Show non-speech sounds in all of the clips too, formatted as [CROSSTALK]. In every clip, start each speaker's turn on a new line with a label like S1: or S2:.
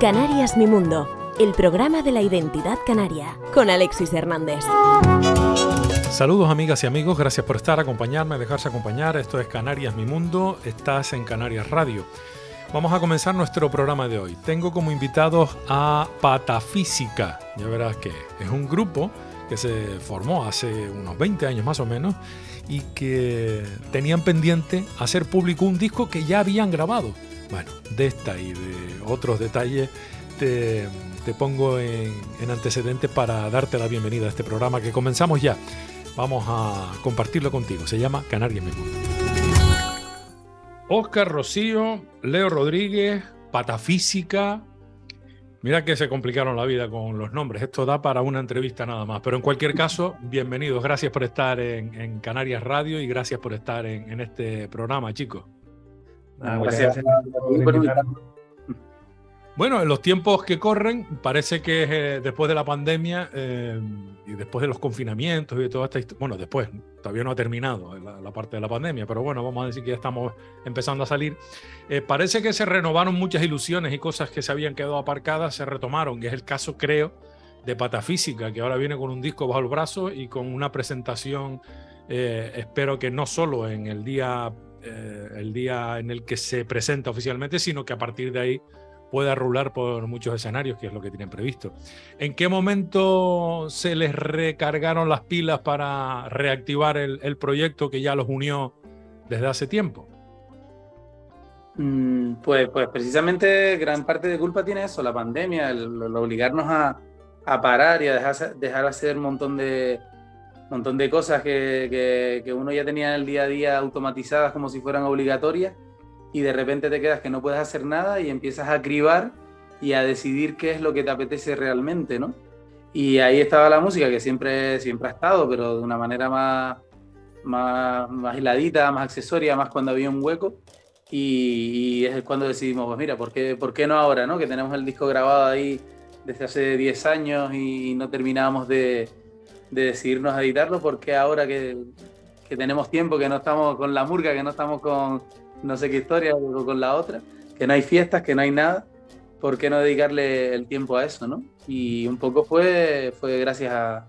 S1: Canarias Mi Mundo, el programa de la identidad canaria, con Alexis Hernández.
S2: Saludos amigas y amigos, gracias por estar, acompañarme, dejarse acompañar. Esto es Canarias Mi Mundo, estás en Canarias Radio. Vamos a comenzar nuestro programa de hoy. Tengo como invitados a Patafísica, ya verás que es un grupo que se formó hace unos 20 años más o menos y que tenían pendiente hacer público un disco que ya habían grabado bueno, de esta y de otros detalles te, pongo en, antecedentes para darte la bienvenida a este programa que comenzamos ya. Vamos a compartirlo contigo. Se llama Canarias Mi Mundo. Oscar Rocío, Leo Rodríguez, Patafísica. Mira que se complicaron la vida con los nombres. Esto da para una entrevista nada más. Pero en cualquier caso, bienvenidos. Gracias por estar en, Canarias Radio y gracias por estar en este programa, chicos. Ah, bueno, en los tiempos que corren, parece que eh, después de la pandemia eh, y después de los confinamientos y de toda esta historia, bueno, después, todavía no ha terminado la, parte de la pandemia, pero bueno, vamos a decir que ya estamos empezando a salir. Eh, parece que se renovaron muchas ilusiones y cosas que se habían quedado aparcadas, se retomaron, y es el caso, creo, de Patafísica, que ahora viene con un disco bajo el brazo y con una presentación, espero que no solo en el día eh, el día en el que se presenta oficialmente, sino que a partir de ahí pueda rular por muchos escenarios, que es lo que tienen previsto. ¿En qué momento se les recargaron las pilas para reactivar el, proyecto que ya los unió desde hace tiempo?
S3: Mm, pues, pues precisamente gran parte de culpa tiene eso, la pandemia, el, obligarnos a, parar y a dejar, dejar hacer un montón de, montón de cosas que, que, uno ya tenía en el día a día automatizadas como si fueran obligatorias y de repente te quedas que no puedes hacer nada y empiezas a cribar y a decidir qué es lo que te apetece realmente, ¿no? Y ahí estaba la música que siempre, siempre ha estado, pero de una manera más, más, más hiladita, más accesoria, más cuando había un hueco. Y, es cuando decidimos, pues mira, ¿por qué, ¿por qué no ahora, no? Que tenemos el disco grabado ahí desde hace 10 años y no terminábamos de, de decidirnos a editarlo, porque ahora que, que, tenemos tiempo, que no estamos con la murga, que no estamos con no sé qué historia o con la otra, que no hay fiestas, que no hay nada, ¿por qué no dedicarle el tiempo a eso, no? Y un poco fue, fue gracias a,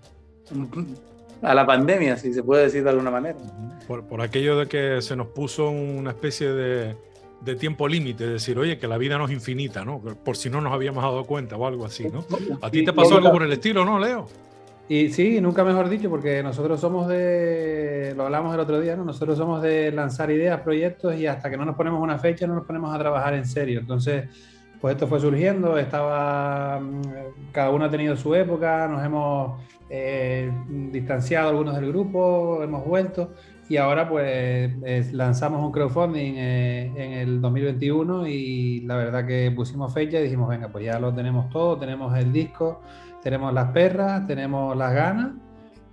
S3: [LAUGHS] a la pandemia, si se puede decir de alguna manera.
S2: Por, por aquello de que se nos puso una especie de, de tiempo límite, decir, oye, que la vida no es infinita, ¿no? Por si no nos habíamos dado cuenta o algo así, ¿no? ¿A ti te pasó algo por el estilo, no, Leo?
S4: Y sí, nunca mejor dicho, porque nosotros somos de, lo hablamos el otro día, ¿no? Nosotros somos de lanzar ideas, proyectos y hasta que no nos ponemos una fecha no nos ponemos a trabajar en serio. Entonces, pues esto fue surgiendo, estaba, mm, cada uno ha tenido su época, nos hemos eh, distanciado algunos del grupo, hemos vuelto y ahora pues lanzamos un crowdfunding eh, en el 2021 y la verdad que pusimos fecha y dijimos, venga, pues ya lo tenemos todo, tenemos el disco tenemos las perras, tenemos las ganas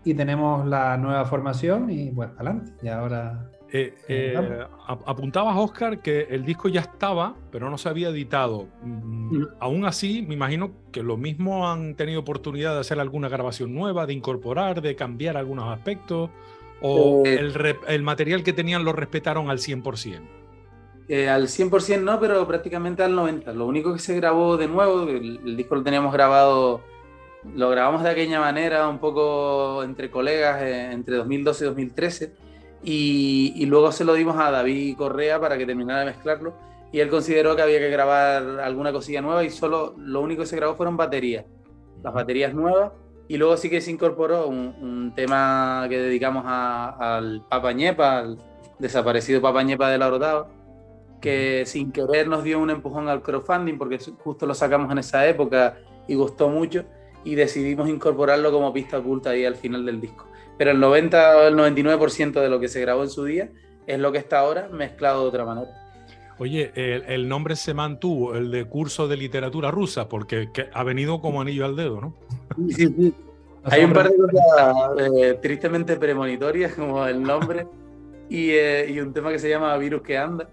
S4: y tenemos la nueva formación y pues adelante. Y ahora...
S2: Eh, eh, apuntabas, Oscar, que el disco ya estaba, pero no se había editado. Mm, mm. Aún así, me imagino que lo mismo han tenido oportunidad de hacer alguna grabación nueva, de incorporar, de cambiar algunos aspectos, o eh, el, material que tenían lo respetaron al 100%.
S3: al 100% no, pero prácticamente al 90%. Lo único que se grabó de nuevo, el disco lo teníamos grabado lo grabamos de aquella manera, un poco entre colegas, eh, entre 2012 y 2013, y, luego se lo dimos a David Correa para que terminara de mezclarlo, y él consideró que había que grabar alguna cosilla nueva, y solo lo único que se grabó fueron baterías, las baterías nuevas, y luego sí que se incorporó un, tema que dedicamos al Papa Ñepa, al desaparecido Papa Ñepa de la Orotava, que sin querer nos dio un empujón al crowdfunding, porque justo lo sacamos en esa época y gustó mucho y decidimos incorporarlo como pista oculta ahí al final del disco. Pero el 90 o el 99% de lo que se grabó en su día es lo que está ahora mezclado de otra manera.
S2: Oye, el, nombre se mantuvo, el de curso de literatura rusa, porque ha venido como anillo al dedo, ¿no?
S3: Sí, sí. [LAUGHS] Hay un par de cosas eh, tristemente premonitorias, como el nombre, y, eh, y, un tema que se llama Virus que anda,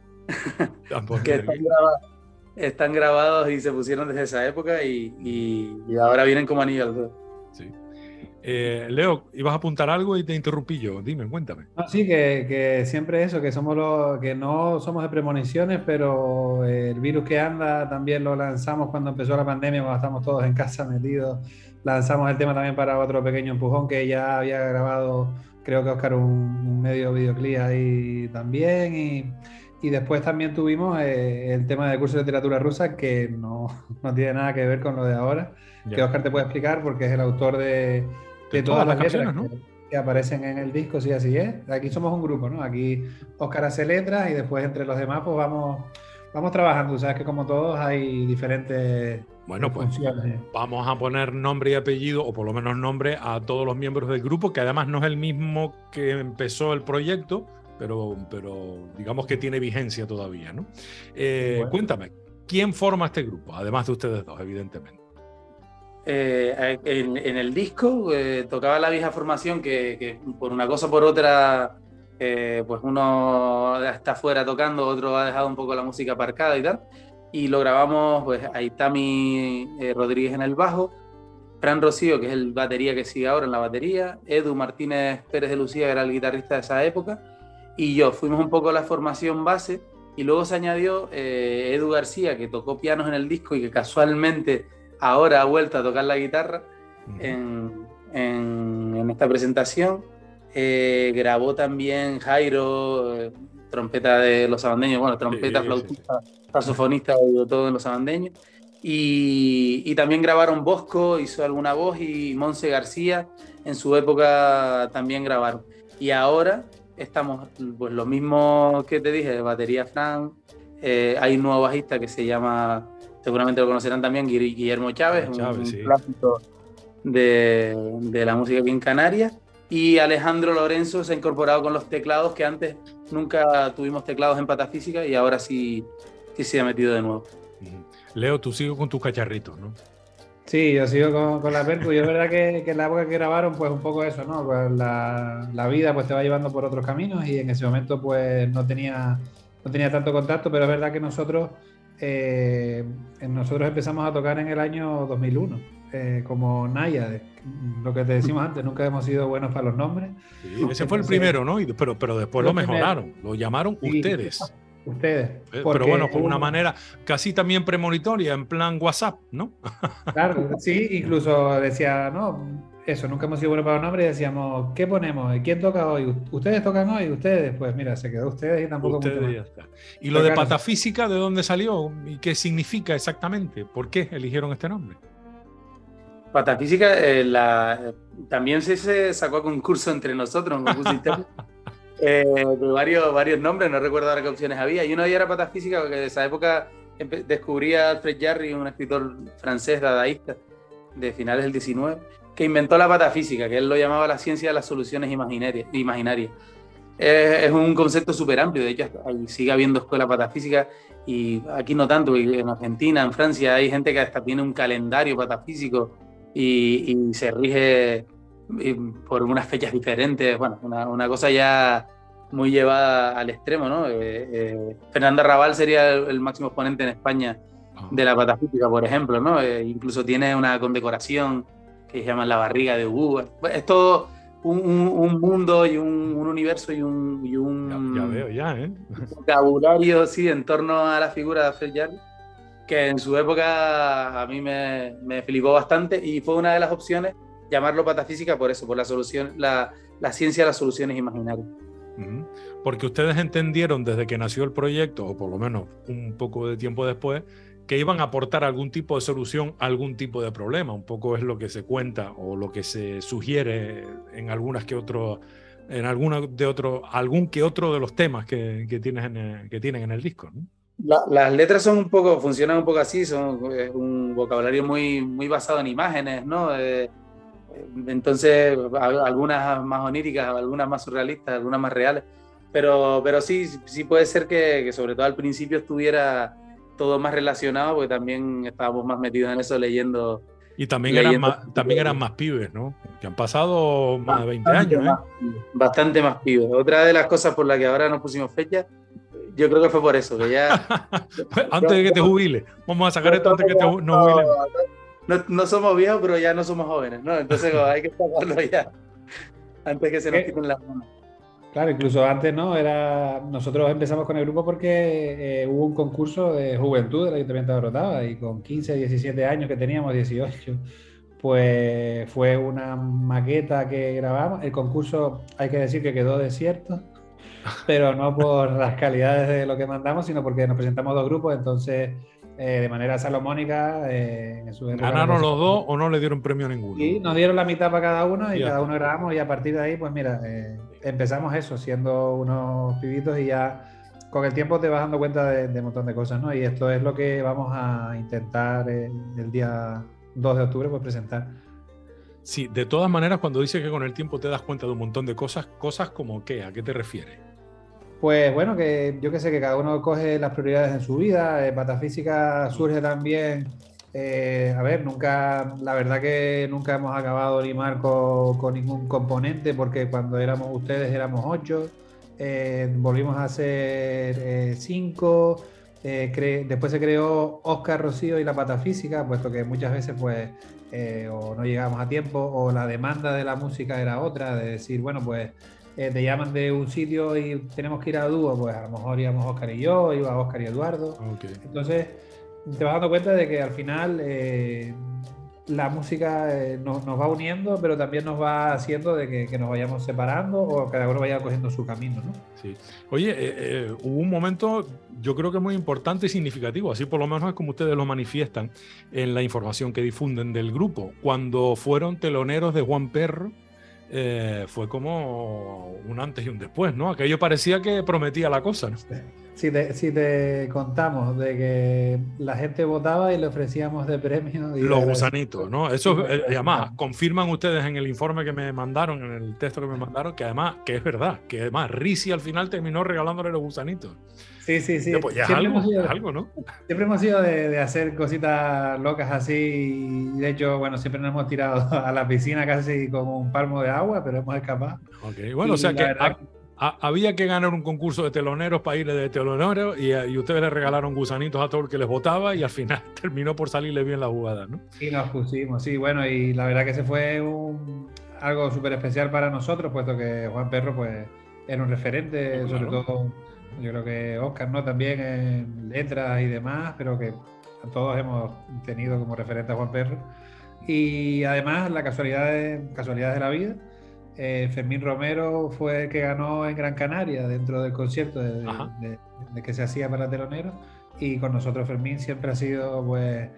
S3: ah, pues que está grabado, están grabados y se pusieron desde esa época y, ahora vienen como anillo al dedo.
S2: Sí. Eh, Leo, ibas a apuntar algo y te interrumpí yo. Dime, cuéntame.
S4: sí, que, que, siempre eso, que somos los, que no somos de premoniciones, pero el virus que anda también lo lanzamos cuando empezó la pandemia, cuando estamos todos en casa metidos. Lanzamos el tema también para otro pequeño empujón que ya había grabado, creo que Oscar, un, medio videoclip ahí también. Y, y después también tuvimos eh, el tema del curso de literatura rusa, que no, [LAUGHS] no, tiene nada que ver con lo de ahora, que Oscar te puede explicar porque es el autor de de, todas, las letras que, aparecen en el disco, sí, así es. Aquí somos un grupo, ¿no? Aquí Oscar hace letras y después entre los demás pues vamos, vamos trabajando. Sabes que como todos hay diferentes
S2: bueno, pues vamos a poner nombre y apellido, o por lo menos nombre, a todos los miembros del grupo, que además no es el mismo que empezó el proyecto, pero, pero digamos que tiene vigencia todavía, ¿no? Eh, cuéntame, ¿quién forma este grupo? Además de ustedes dos, evidentemente.
S3: Eh, en, el disco eh, tocaba la vieja formación que, por una cosa o por otra, eh, pues uno está fuera tocando, otro ha dejado un poco la música aparcada y tal. Y lo grabamos, pues Aitami Rodríguez en el bajo, Fran Rocío, que es el batería que sigue ahora en la batería, Edu Martínez Pérez de Lucía, que era el guitarrista de esa época, y yo. Fuimos un poco la formación base. Y luego se añadió Edu García, que tocó pianos en el disco y que casualmente ahora ha vuelto a tocar la guitarra en, esta presentación. Eh, grabó también Jairo, eh, trompeta de los abandeños, bueno, trompeta, flautista, saxofonista, todo en los abandeños. Y, también grabaron Bosco, hizo alguna voz, y Monse García en su época también grabaron. Y ahora estamos, pues lo mismo que te dije, de batería Fran, eh, hay un nuevo bajista que se llama seguramente lo conocerán también, Guillermo Chávez, un, clásico de, la música aquí en Canarias. Y Alejandro Lorenzo se ha incorporado con los teclados, que antes nunca tuvimos teclados en patafísica y ahora sí, sí se ha metido de nuevo.
S2: Leo, tú sigues con tus cacharritos, ¿no?
S4: Sí, yo sigo con, con la percu y es verdad que, que, en la época que grabaron, pues un poco eso, ¿no? Pues la, la, vida pues te va llevando por otros caminos y en ese momento pues no tenía, no tenía tanto contacto, pero es verdad que nosotros eh, nosotros empezamos a tocar en el año 2001, eh, como Naya, lo que te decimos antes, nunca hemos sido buenos para los nombres.
S2: ese fue el primero, ¿no? pero, pero después lo mejoraron, lo llamaron ustedes.
S4: Ustedes.
S2: Eh, pero bueno, con una manera casi también premonitoria, en plan WhatsApp, ¿no? [LAUGHS]
S4: Claro, sí, incluso decía, no, eso, nunca hemos sido buenos para los nombres y decíamos, ¿qué ponemos? ¿Quién toca hoy? ¿Ustedes tocan hoy? ¿Ustedes? Pues mira, se quedó ustedes y tampoco...
S2: Ustedes ¿Y lo de patafísica de dónde salió? ¿Y qué significa exactamente? ¿Por qué eligieron este nombre?
S3: Patafísica eh, la, también se, sacó a concurso entre nosotros, un concurso interno. Eh, varios, varios nombres, no recuerdo ahora qué opciones había. Y uno de ellos era patafísica, porque de esa época descubría Alfred Jarry, un escritor francés dadaísta de finales del 19 que inventó la patafísica, que él lo llamaba la ciencia de las soluciones imaginarias. Es, un concepto súper amplio, de hecho sigue habiendo escuela patafísica y aquí no tanto, en Argentina, en Francia hay gente que hasta tiene un calendario patafísico y, se rige por unas fechas diferentes, bueno, una, cosa ya muy llevada al extremo, ¿no? Eh, eh, Fernanda Raval sería el, máximo exponente en España ah. de la patafísica, por ejemplo, ¿no? Eh, incluso tiene una condecoración que se llama La Barriga de Hugo. Es todo un, mundo y un, universo y un,
S2: ya, veo, ya, ¿eh?
S3: vocabulario sí, en torno a la figura de Jarry, que en su época a mí me, me, flipó bastante y fue una de las opciones llamarlo patafísica por eso, por la solución, la, la ciencia de las soluciones imaginarias.
S2: Porque ustedes entendieron desde que nació el proyecto, o por lo menos un poco de tiempo después, que iban a aportar algún tipo de solución a algún tipo de problema. Un poco es lo que se cuenta o lo que se sugiere en algunas que otro, en alguna de otro, algún que otro de los temas que, que, tienes en que tienen en el disco.
S3: las letras son un poco, funcionan un poco así, son un vocabulario muy, muy basado en imágenes, ¿no? Eh, entonces, algunas más oníricas, algunas más surrealistas, algunas más reales. Pero, pero sí, sí puede ser que, que sobre todo al principio estuviera todo más relacionado, porque también estábamos más metidos en eso leyendo.
S2: Y también, eran más, también eran más pibes, ¿no? Que han pasado más de 20 años. ¿eh?
S3: bastante más pibes. Otra de las cosas por las que ahora nos pusimos fecha, yo creo que fue por eso, que ya... [LAUGHS]
S2: antes de que te jubile. Vamos a sacar esto antes de que te, no jubile.
S3: No, no, somos viejos, pero ya no somos jóvenes, ¿no? Entonces [LAUGHS] hay que sacarlo ya, antes que se nos quiten las manos.
S4: Claro, incluso antes, ¿no? Era, nosotros empezamos con el grupo porque eh, hubo un concurso de juventud del Ayuntamiento de Rotava y con 15, 17 años que teníamos, 18, pues fue una maqueta que grabamos. El concurso, hay que decir que quedó desierto, pero no por las calidades de lo que mandamos, sino porque nos presentamos dos grupos, entonces eh, de manera salomónica.
S2: Eh, ¿Ganaron los dos o no le dieron premio a ninguno?
S4: Sí, nos dieron la mitad para cada uno y cada uno grabamos y a partir de ahí, pues mira, eh, empezamos eso, siendo unos pibitos y ya con el tiempo te vas dando cuenta de, un montón de cosas, ¿no? Y esto es lo que vamos a intentar el día 2 de octubre, pues presentar.
S2: Sí, de todas maneras, cuando dices que con el tiempo te das cuenta de un montón de cosas, cosas como qué, ¿a qué te refieres?
S4: Pues bueno, que yo que sé, que cada uno coge las prioridades en su vida. Eh, Patafísica surge también. Eh, a ver, nunca, la verdad que nunca hemos acabado ni marco con ningún componente, porque cuando éramos ustedes éramos ocho, eh, volvimos a ser cinco, después se creó Oscar Rocío y la Patafísica, puesto que muchas veces pues o no llegábamos a tiempo o la demanda de la música era otra, de decir, bueno, pues eh, te llaman de un sitio y tenemos que ir a dúo, pues a lo mejor íbamos Oscar y yo, iba Oscar y Eduardo. Entonces te vas dando cuenta de que al final eh, la música eh, nos, va uniendo, pero también nos va haciendo de que, nos vayamos separando o cada uno vaya cogiendo su camino. ¿no?
S2: Sí. Oye, hubo un momento, yo creo que muy importante y significativo, así por lo menos es como ustedes lo manifiestan en la información que difunden del grupo, cuando fueron teloneros de Juan Perro eh, fue como un antes y un después, ¿no? Aquello parecía que prometía la cosa, ¿no?
S4: Si te, si te contamos de que la gente votaba y le ofrecíamos de premio.
S2: Los gusanitos, ¿no? Eso, eh, además, confirman ustedes en el informe que me mandaron, en el texto que me mandaron, que además, que es verdad, que además Risi al final terminó regalándole los gusanitos.
S4: Sí, sí, sí.
S2: Pues ya es algo, ¿no?
S4: Siempre hemos sido de, hacer cositas locas así. Y de hecho, bueno, siempre nos hemos tirado [LAUGHS] a la piscina casi como un palmo de agua, pero hemos escapado.
S2: Ok, bueno, o sea que había que ganar un concurso de teloneros para ir de telonero y, y, ustedes le regalaron gusanitos a todo el que les votaba y al final [LAUGHS] terminó por salirle bien la jugada, ¿no?
S4: Sí, nos pusimos, sí, bueno, y la verdad que ese fue un, algo súper especial para nosotros, puesto que Juan Perro, pues, era un referente, sobre todo yo creo que Oscar, ¿no? También en letras y demás, pero que todos hemos tenido como referente a Juan Perro. Y además, la casualidad de, casualidades de la vida, eh, Fermín Romero fue el que ganó en Gran Canaria dentro del concierto de, que se hacía para Telonero. Y con nosotros Fermín siempre ha sido pues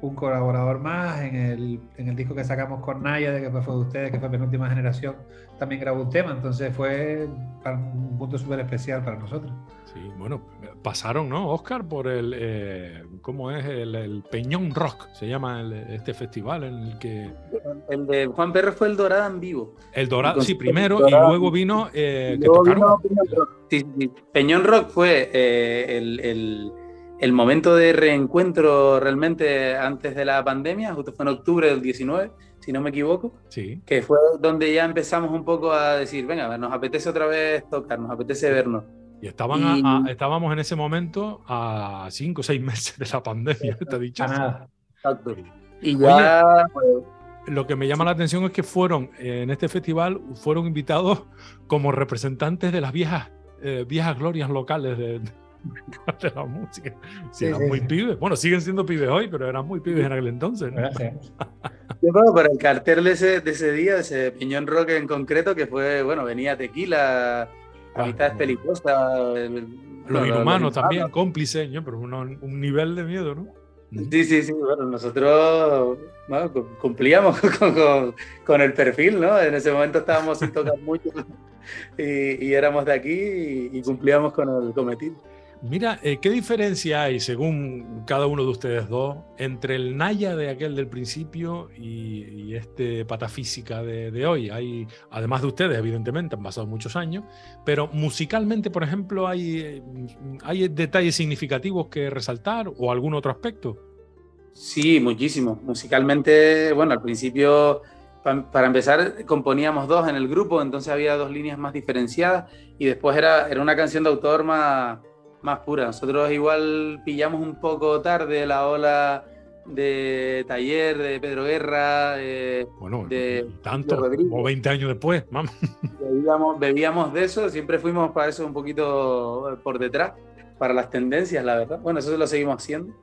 S4: un colaborador más en el, en el disco que sacamos con Naya, de que fue de ustedes, que fue penúltima generación, también grabó un tema, entonces fue un punto súper especial para nosotros.
S2: Sí, bueno, pasaron, ¿no, Oscar? Por el, eh, ¿cómo es? El, Peñón Rock, se llama este festival en el que...
S3: El de Juan Perro fue el Dorado en vivo.
S2: El Dorado, sí, primero, y luego vino... Eh, que tocaron...
S3: Peñón, Rock. fue eh, el el momento de reencuentro realmente antes de la pandemia, justo fue en octubre del 19, si no me equivoco,
S2: sí.
S3: que fue donde ya empezamos un poco a decir, venga, nos apetece otra vez tocar, nos apetece vernos.
S2: Y, estaban estábamos en ese momento a cinco o seis [LAUGHS] meses de la pandemia, he dicho.
S3: Exacto. Y ya... Pues,
S2: lo que me llama la atención es que fueron, en este festival, fueron invitados como representantes de las viejas, eh, viejas glorias locales de [LAUGHS] de la música. Sí, eran muy pibes. Bueno, siguen siendo pibes hoy, pero eran muy pibes en aquel entonces. [LAUGHS]
S3: Yo creo para el cartel de ese, de ese día, de ese Piñón Rock en concreto, que fue, bueno, venía Tequila, ah, Amistades Peligrosas.
S2: Los inhumanos también, cómplices, pero un nivel de miedo, ¿no?
S3: Sí, sí, sí. Bueno, nosotros cumplíamos [LAUGHS] con, con, el perfil, ¿no? En ese momento estábamos sin tocar mucho [LAUGHS] y, y éramos de aquí y, y, cumplíamos con el cometido.
S2: Mira, eh, ¿qué diferencia hay, según cada uno de ustedes dos, entre el Naya de aquel del principio y, este Patafísica de, hoy? Hay, además de ustedes, evidentemente, han pasado muchos años, pero musicalmente, por ejemplo, ¿hay, hay detalles significativos que resaltar o algún otro aspecto?
S3: Sí, muchísimo. Musicalmente, bueno, al principio para empezar, componíamos dos en el grupo, entonces había dos líneas más diferenciadas y después era, era una canción de autor más, más pura. Nosotros igual pillamos un poco tarde la ola de Taller, de Pedro Guerra, eh,
S2: bueno,
S3: de
S2: tanto, o 20 años después, vamos. [LAUGHS]
S3: Bebíamos, bebíamos de eso, siempre fuimos para eso un poquito por detrás, para las tendencias, la verdad. Bueno, eso lo seguimos haciendo.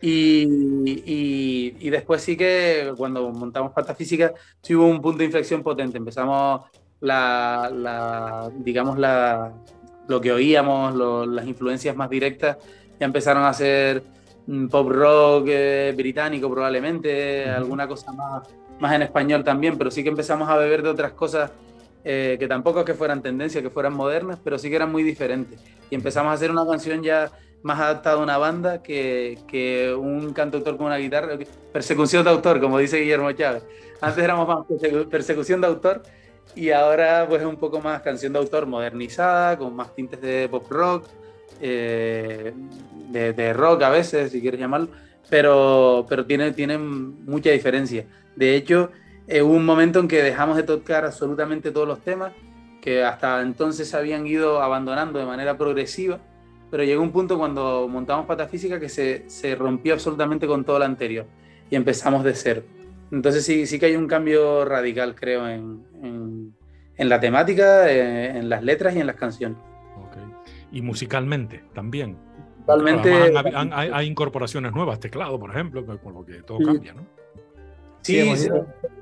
S3: Y, y, después sí que cuando montamos pata física, sí hubo un punto de inflexión potente. Empezamos la, la digamos, la, lo que oíamos, las influencias más directas, ya empezaron a ser mm, pop rock eh, británico probablemente, alguna cosa más, más en español también, pero sí que empezamos a beber de otras cosas eh, que tampoco es que fueran tendencias, que fueran modernas, pero sí que eran muy diferentes. Y empezamos a hacer una canción ya más adaptada a una banda que, que un cantautor con una guitarra. Persecución de autor, como dice Guillermo Chávez. Antes éramos más persecución de autor y ahora pues es un poco más canción de autor modernizada, con más tintes de pop rock, eh, de, rock a veces, si quieres llamarlo, pero, pero tiene, tiene mucha diferencia. De hecho, eh, hubo un momento en que dejamos de tocar absolutamente todos los temas que hasta entonces habían ido abandonando de manera progresiva pero llegó un punto cuando montamos Patafísica que se, se rompió absolutamente con todo lo anterior y empezamos de cero. Entonces sí, sí que hay un cambio radical, creo, en, en, la temática, eh, en, las letras y en las canciones.
S2: Okay. Y musicalmente también.
S3: Totalmente.
S2: hay, incorporaciones nuevas, teclado, por ejemplo, por lo que todo cambia, ¿no?
S3: Sí, se,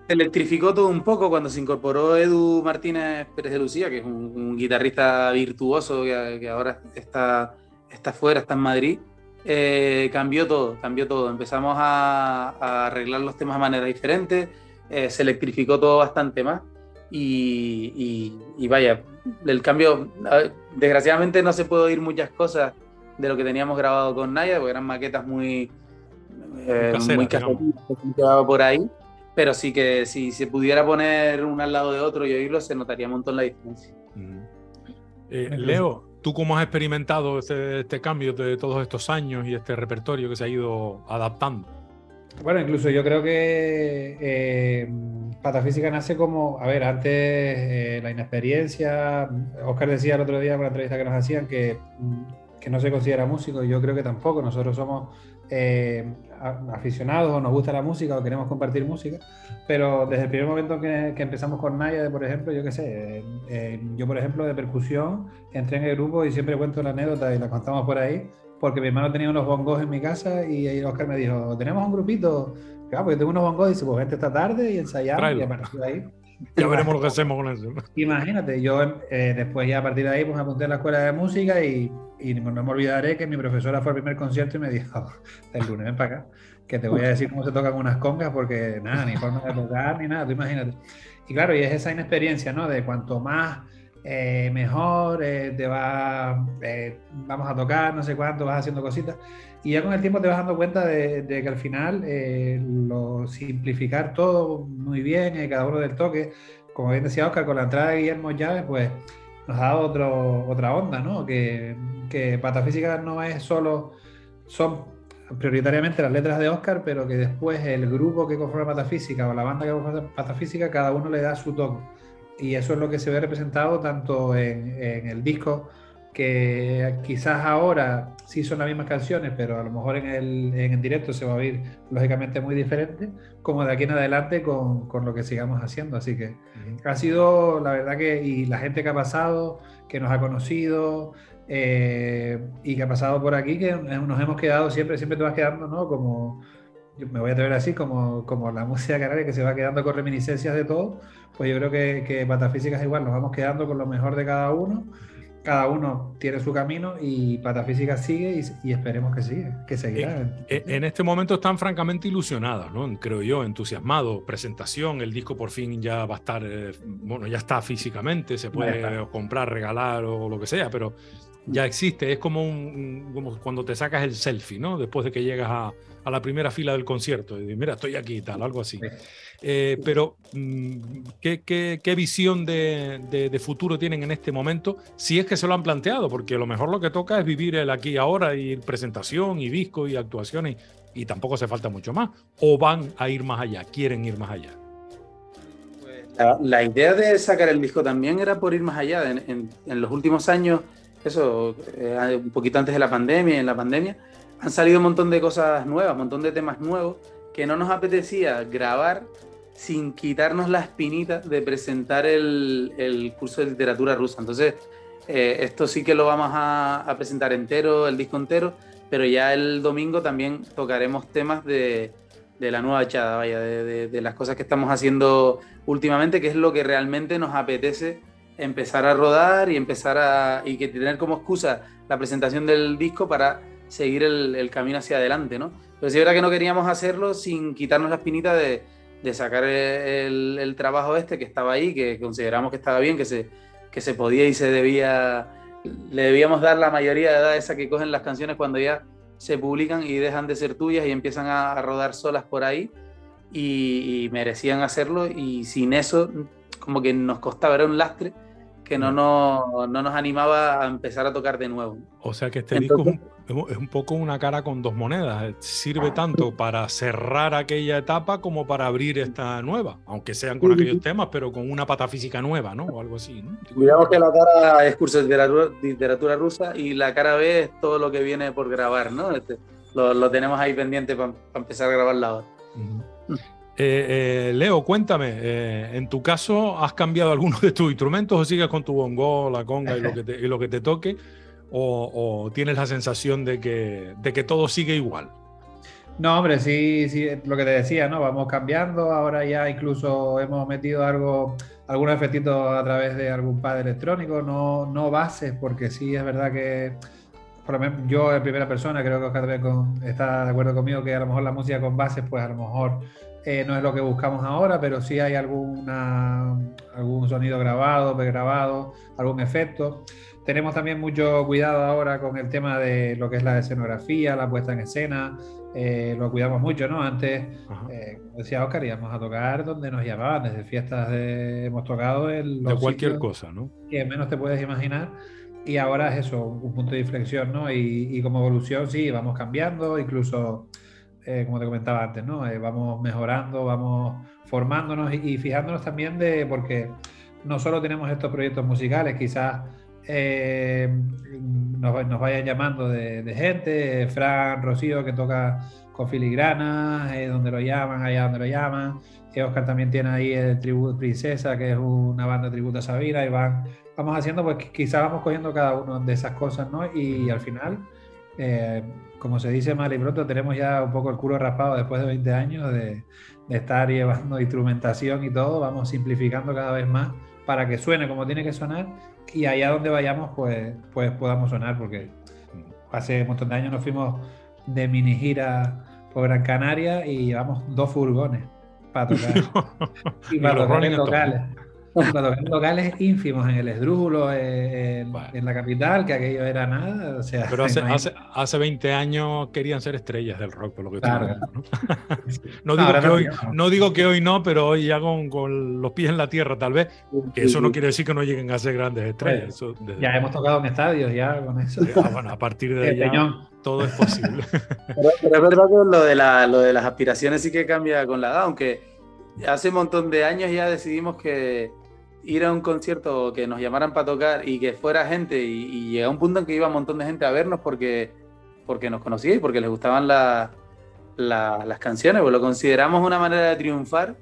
S3: electrificó todo un poco cuando se incorporó Edu Martínez Pérez de Lucía, que es un, guitarrista virtuoso que, que, ahora está está fuera, está en Madrid, eh, cambió todo, cambió todo. Empezamos a, arreglar los temas de manera diferente, eh, se electrificó todo bastante más y, vaya, el cambio, desgraciadamente no se puede oír muchas cosas de lo que teníamos grabado con Naya, porque eran maquetas muy, eh, muy caseras por ahí, pero sí que si se pudiera poner uno al lado de otro y oírlo, se notaría un montón la diferencia.
S2: Leo, ¿Tú cómo has experimentado este, este, cambio de todos estos años y este repertorio que se ha ido adaptando?
S4: Bueno, incluso yo creo que eh, Patafísica nace como, a ver, antes eh, la inexperiencia, Oscar decía el otro día en una entrevista que nos hacían que, que no se considera músico, yo creo que tampoco, nosotros somos eh, aficionados o nos gusta la música o queremos compartir música, pero desde el primer momento que, empezamos con Naya, por ejemplo, yo qué sé, yo por ejemplo de percusión entré en el grupo y siempre cuento la anécdota y la contamos por ahí, porque mi hermano tenía unos bongos en mi casa y ahí Oscar me dijo, tenemos un grupito, claro, porque tengo unos bongos, y dice, pues vente esta tarde y ensayamos y a partir de ahí.
S2: Ya veremos lo que hacemos con eso.
S4: Imagínate, yo eh, después ya a partir de ahí pues me apunté a la escuela de música y y no me olvidaré que mi profesora fue al primer concierto y me dijo, [LAUGHS] el lunes ven para acá, que te voy a decir cómo se tocan unas congas porque nada, ni forma de tocar ni nada, tú imagínate. Y claro, y es esa inexperiencia, ¿no? De cuanto más eh, mejor eh, te va, eh, vamos a tocar, no sé cuánto, vas haciendo cositas. Y ya con el tiempo te vas dando cuenta de, que al final lo simplificar todo muy bien, cada uno del toque, como bien decía Oscar, con la entrada de Guillermo Llaves, pues nos dado otro, otra onda, ¿no? Que, que Patafísica no es solo, son prioritariamente las letras de Oscar, pero que después el grupo que conforma Patafísica o la banda que conforma Patafísica, cada uno le da su toque. Y eso es lo que se ve representado tanto en, en el disco que quizás ahora sí son las mismas canciones, pero a lo mejor en el, en el directo se va a oír lógicamente muy diferente, como de aquí en adelante con, con lo que sigamos haciendo. Así que ha sido la verdad que, y la gente que ha pasado, que nos ha conocido eh, y que ha pasado por aquí, que nos hemos quedado siempre, siempre te vas quedando, ¿no? Como, me voy a atrever así, como, como la [LAUGHS] música canaria que se va quedando con reminiscencias de todo, pues yo creo que, que Patafísica es igual, nos vamos quedando con lo mejor de cada uno cada uno tiene su camino y Patafísica sigue y, esperemos que siga, que seguirá.
S2: En, en, este momento están francamente ilusionados, ¿no? creo yo, entusiasmados. Presentación, el disco por fin ya va a estar, eh, bueno, ya está físicamente, se puede comprar, regalar o lo que sea, pero ya existe. Es como, un, como cuando te sacas el selfie, ¿no? Después de que llegas a, a la primera fila del concierto y mira, estoy aquí y tal, algo así. Eh, pero, mm, ¿qué, qué, qué visión de, de, futuro tienen en este momento? Si es que se lo han planteado, porque a lo mejor lo que toca es vivir el aquí y ahora y presentación y disco y actuaciones y tampoco hace falta mucho más. ¿O van a ir más allá? ¿Quieren ir más allá?
S3: Pues, la, idea de sacar el disco también era por ir más allá. En, en, los últimos años, eso, eh, un poquito antes de la pandemia, en la pandemia, han salido un montón de cosas nuevas, un montón de temas nuevos que no nos apetecía grabar sin quitarnos la espinita de presentar el, curso de literatura rusa. Entonces, eh, esto sí que lo vamos a, presentar entero, el disco entero, pero ya el domingo también tocaremos temas de, la nueva echada, vaya, de, las cosas que estamos haciendo últimamente, que es lo que realmente nos apetece empezar a rodar y empezar a y que tener como excusa la presentación del disco para seguir el, camino hacia adelante, ¿no? Pero sí verdad que no queríamos hacerlo sin quitarnos la espinita de, sacar el, trabajo este que estaba ahí, que consideramos que estaba bien, que se, que se podía y se debía, le debíamos dar la mayoría de edad esa que cogen las canciones cuando ya se publican y dejan de ser tuyas y empiezan a, rodar solas por ahí y, y, merecían hacerlo y sin eso como que nos costaba, era un lastre que no, no, no, nos animaba a empezar a tocar de nuevo.
S2: O sea que este disco es un, poco una cara con dos monedas. Sirve tanto para cerrar aquella etapa como para abrir esta nueva, aunque sean con aquellos temas, pero con una patafísica nueva, ¿no? O algo así. ¿no?
S3: Digamos que la cara es curso de literatura, literatura, rusa y la cara B es todo lo que viene por grabar, ¿no? Este, lo, lo, tenemos ahí pendiente para empezar a grabar la ahora.
S2: Eh, eh, Leo, cuéntame, eh, ¿en tu caso has cambiado alguno de tus instrumentos o sigues con tu bongo, la conga y lo que te, toque? O, tienes la sensación de que, de que todo sigue igual?
S4: No, hombre, sí, sí, lo que te decía, ¿no? Vamos cambiando, ahora ya incluso hemos metido algo, algunos efectitos a través de algún pad electrónico, no, no bases, porque sí es verdad que, por lo menos yo en primera persona, creo que Oscar está de acuerdo conmigo que a lo mejor la música con bases, pues a lo mejor eh, no es lo que buscamos ahora, pero sí hay alguna, algún sonido grabado, pregrabado, algún efecto. Tenemos también mucho cuidado ahora con el tema de lo que es la escenografía, la puesta en escena. Eh, lo cuidamos mucho, ¿no? Antes, eh, como decía Oscar, íbamos a tocar donde nos llamaban, desde fiestas de, hemos tocado el
S2: de cualquier cosa, ¿no?
S4: Que menos te puedes imaginar. Y ahora es eso, un punto de inflexión, ¿no? Y, y como evolución, sí, vamos cambiando, incluso eh, como te comentaba antes, ¿no? Eh, vamos mejorando, vamos formándonos y, fijándonos también de, porque no solo tenemos estos proyectos musicales, quizás eh, nos, vayan llamando de, gente, Fran, Rocío, que toca con filigrana, donde lo llaman, allá donde lo llaman. Oscar también tiene ahí el Tributo Princesa, que es una banda de tributo a Sabina, y van, vamos haciendo, pues quizás vamos cogiendo cada uno de esas cosas, ¿no? Y al final eh, como se dice mal y pronto, tenemos ya un poco el culo raspado después de 20 años de, estar llevando [LAUGHS] instrumentación y todo, vamos simplificando cada vez más para que suene como tiene que sonar y allá donde vayamos pues, pues podamos sonar, porque hace un montón de años nos fuimos de mini gira por Gran Canaria y llevamos dos furgones para tocar. [LAUGHS] y para tocar en locales locales ínfimos en el esdrújulo, en, la capital, que aquello era nada. O sea,
S2: Pero hace, hace, hace, 20 años querían ser estrellas del rock, por lo que claro. [LAUGHS] [LAUGHS] ¿no? no, digo que hoy, no, digo que hoy no, pero hoy ya con, con, los pies en la tierra, tal vez. Que eso no quiere decir que no lleguen a ser grandes estrellas.
S4: Ya hemos tocado en estadios, ya con eso.
S2: Ah, bueno, a partir de [LAUGHS] ahí todo es posible.
S3: pero, es verdad que lo de, la, lo de las aspiraciones sí que cambia con la edad, aunque hace un montón de años ya decidimos que ir a un concierto que nos llamaran para tocar y que fuera gente y, y llega un punto en que iba un montón de gente a vernos porque, porque nos conocía y porque les gustaban las canciones, pues lo consideramos una manera de triunfar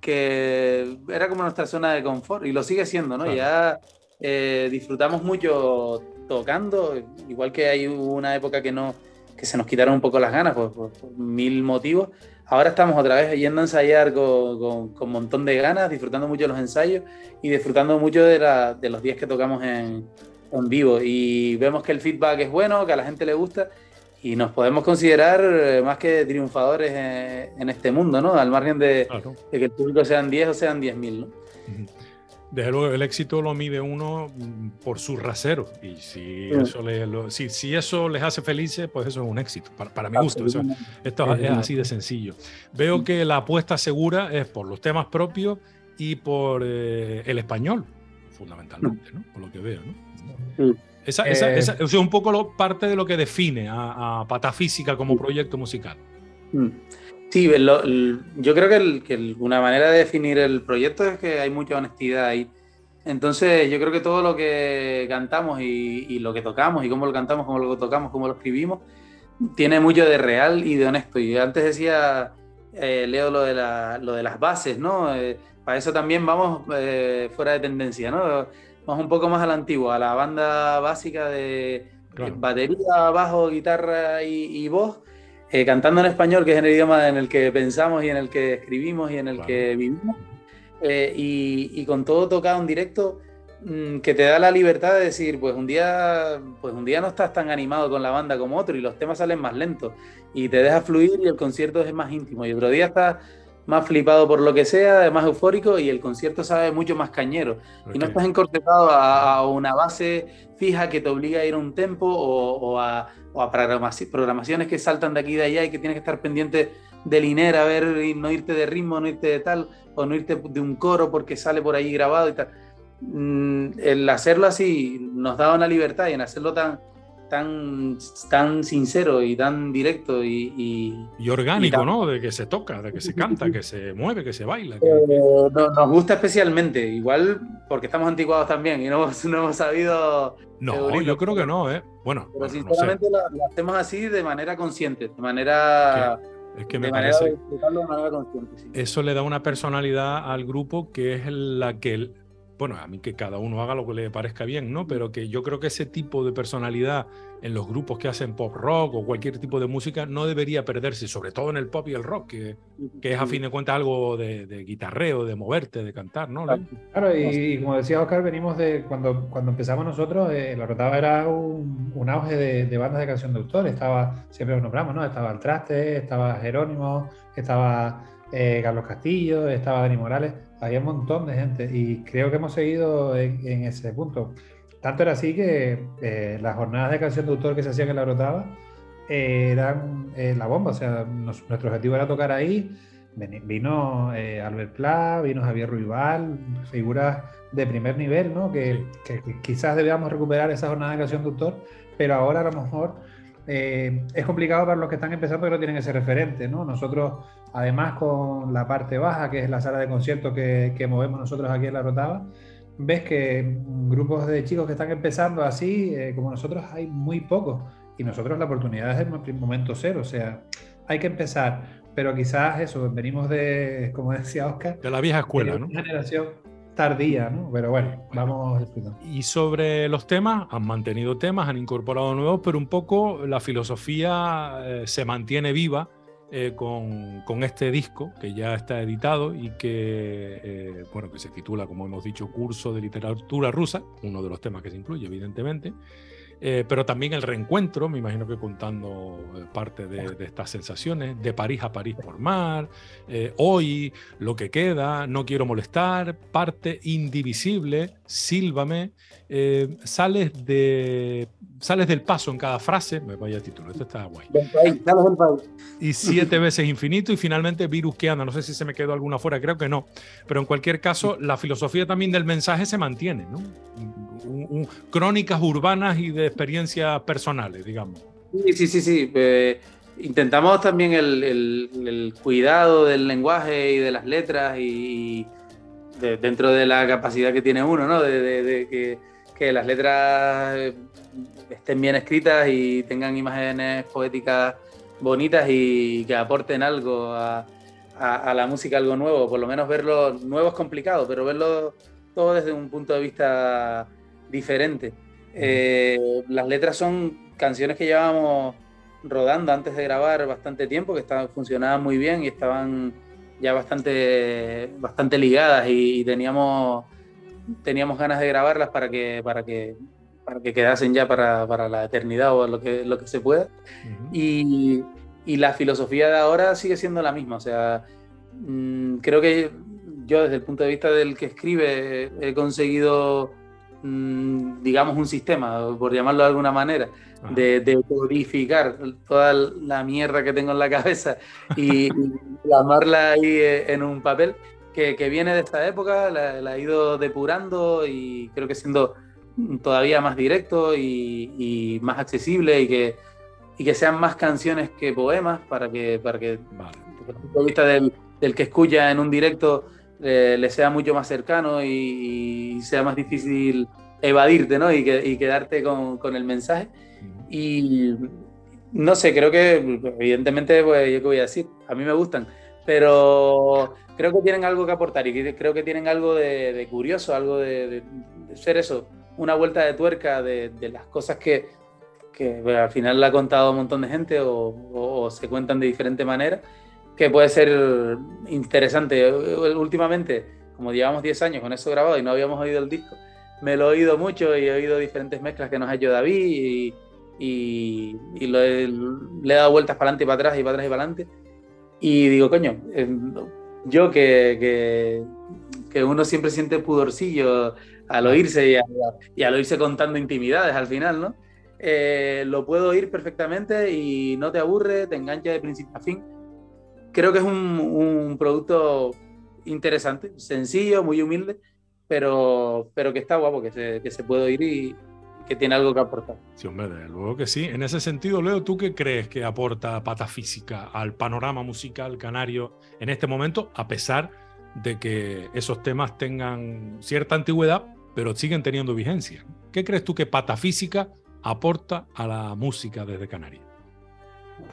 S3: que era como nuestra zona de confort y lo sigue siendo, ¿no? Ya eh, disfrutamos mucho tocando, igual que hay una época que no que se nos quitaron un poco las ganas por mil motivos, ahora estamos otra vez yendo a ensayar con, un montón de ganas, disfrutando mucho de los ensayos y disfrutando mucho de, los días que tocamos en, vivo. Y vemos que el feedback es bueno, que a la gente le gusta y nos podemos considerar eh, más que triunfadores en, este mundo, ¿no? Al margen de, que el público sean 10 o sean 10.000, ¿no?
S2: Desde luego, el éxito lo mide uno mm, por su rasero. Y si, eso, si, eso les hace felices, pues eso es un éxito, para, mi gusto. esto es así de sencillo. Veo que la apuesta segura es por los temas propios y por eh, el español, fundamentalmente, ¿no? por lo que veo. ¿no? Esa, es un poco lo, parte de lo que define a, a Patafísica como proyecto musical.
S3: Sí, yo creo que, una manera de definir el proyecto es que hay mucha honestidad ahí. Entonces, yo creo que todo lo que cantamos y, lo que tocamos y cómo lo cantamos, cómo lo tocamos, cómo lo escribimos, tiene mucho de real y de honesto. Y antes decía, eh, Leo, lo de, lo de las bases, ¿no? Eh, para eso también vamos eh, fuera de tendencia, ¿no? Vamos un poco más a la antigua, a la banda básica de batería, bajo, guitarra y, voz, cantando en español, que es el idioma en el que pensamos y en el que escribimos y en el que vivimos. Y, y, con todo tocado en directo, Mm, que te da la libertad de decir, pues un día, pues un día no estás tan animado con la banda como otro y los temas salen más lentos y te deja fluir y el concierto es más íntimo. Y otro día estás más flipado por lo que sea, más eufórico y el concierto sabe mucho más cañero. Y no estás encorsetado a, una base fija que te obliga a ir a un tempo o, a, programaciones que saltan de aquí y de allá y que tienes que estar pendiente de linera, a ver, y no irte de ritmo, no irte de tal, o no irte de un coro porque sale por ahí grabado y tal. Mm, el hacerlo así nos da una libertad y en hacerlo tan, tan, tan sincero y tan directo y,
S2: y, orgánico, ¿no? De que se toca, de que se canta, que se mueve, que se baila.
S3: Eh, nos gusta especialmente, igual porque estamos anticuados también y no, no hemos sabido...
S2: No, yo creo que no, ¿eh? Bueno,
S3: pero sinceramente lo, hacemos así de manera consciente, de manera...
S2: Es que me parece. Eso le da una personalidad al grupo que es la que bueno, a mí que cada uno haga lo que le parezca bien, ¿no? Pero que yo creo que ese tipo de personalidad en los grupos que hacen pop rock o cualquier tipo de música no debería perderse, sobre todo en el pop y el rock, que, que es a fin de cuentas algo de, guitarreo, de moverte, de cantar, ¿no?
S4: Claro, y, como decía Oscar, venimos de cuando, cuando empezamos nosotros, eh, La Rotaba era un, un auge de, de, bandas de canción de autor, estaba, siempre lo nombramos, ¿no? Estaba El Traste, estaba Jerónimo, estaba eh, Carlos Castillo, estaba Dani Morales había un montón de gente y creo que hemos seguido en, ese punto. Tanto era así que eh, las jornadas de canción de autor que se hacían en la Rotava eh, eran eh, la bomba, o sea, nuestro objetivo era tocar ahí. Vino Albert Pla, vino Javier Ruibal, figuras de primer nivel, ¿no? Que, que, quizás debíamos recuperar esa jornada de canción de autor, pero ahora a lo mejor es complicado para los que están empezando que no tienen ese referente, ¿no? Nosotros Además, con la parte baja, que es la sala de conciertos que, movemos nosotros aquí en La Rotava, ves que grupos de chicos que están empezando así, eh, como nosotros, hay muy pocos. Y nosotros la oportunidad es el momento cero, o sea, hay que empezar. Pero quizás eso, venimos de, como decía Oscar,
S2: de la vieja escuela,
S4: de una generación tardía, ¿no? Pero bueno, vamos explicando.
S2: Y sobre los temas, han mantenido temas, han incorporado nuevos, pero un poco la filosofía eh, se mantiene viva eh, con, este disco que ya está editado y que, eh, bueno, que se titula, como hemos dicho, Curso de Literatura Rusa, uno de los temas que se incluye, evidentemente. Eh, pero también el reencuentro, me imagino que contando parte de, de, estas sensaciones, de París a París por mar, hoy, lo que queda, no quiero molestar, parte indivisible, sílvame, sales de sales del paso en cada frase, me vaya título, esto está guay. Y siete [LAUGHS] veces infinito y finalmente virus que anda. No sé si se me quedó alguna fuera, creo que no. Pero en cualquier caso, la filosofía también del mensaje se mantiene, ¿no? Crónicas urbanas y de experiencias personales, digamos.
S3: Sí, sí, sí, sí. Eh, intentamos también el, cuidado del lenguaje y de las letras y, dentro de la capacidad que tiene uno, ¿no? De, que, que las letras estén bien escritas y tengan imágenes poéticas bonitas y que aporten algo a, la música, algo nuevo. Por lo menos verlo nuevo es complicado, pero verlo todo desde un punto de vista diferente. Eh, las letras son canciones que llevábamos rodando antes de grabar bastante tiempo, que estaban, funcionaban muy bien y estaban ya bastante, bastante ligadas y, teníamos, teníamos ganas de grabarlas para que, para que para que quedasen ya para, para, la eternidad o lo que, lo que se pueda. y, y, la filosofía de ahora sigue siendo la misma. O sea, mm, creo que yo desde el punto de vista del que escribe he conseguido, digamos, un sistema, por llamarlo de alguna manera, de, de, codificar toda la mierda que tengo en la cabeza y, plasmarla ahí eh, en un papel que, que, viene de esta época, la, la he ido depurando y creo que siendo todavía más directo y, más accesible y que, y que sean más canciones que poemas para que, para que desde el punto de vista del, del que escucha en un directo eh, le sea mucho más cercano y, sea más difícil evadirte ¿no? y, que, y quedarte con, con, el mensaje. Y, no sé, creo que evidentemente, pues, yo qué voy a decir, a mí me gustan, pero creo que tienen algo que aportar y creo que tienen algo de, curioso, algo de, ser eso, una vuelta de tuerca de, las cosas que, que al final la ha contado un montón de gente o, se cuentan de diferente manera, que puede ser interesante. Últimamente, como llevamos 10 años con eso grabado y no habíamos oído el disco, me lo he oído mucho y he oído diferentes mezclas que nos ha hecho David y, le he dado vueltas para adelante y para atrás y para atrás y para adelante. Y digo, coño, yo que, que, uno siempre siente pudorcillo al oírse y, al oírse contando intimidades al final, ¿no? Eh, lo puedo oír perfectamente y no te aburre, te engancha de principio a fin. Creo que es un, producto interesante, sencillo, muy humilde, pero, pero que está guapo, que se, que se puede oír y, que tiene algo que aportar.
S2: Sí, hombre, desde luego que sí. En ese sentido, Leo, ¿tú qué crees que aporta Patafísica al panorama musical canario en este momento, a pesar de que esos temas tengan cierta antigüedad, pero siguen teniendo vigencia? ¿Qué crees tú que Patafísica aporta a la música desde Canarias?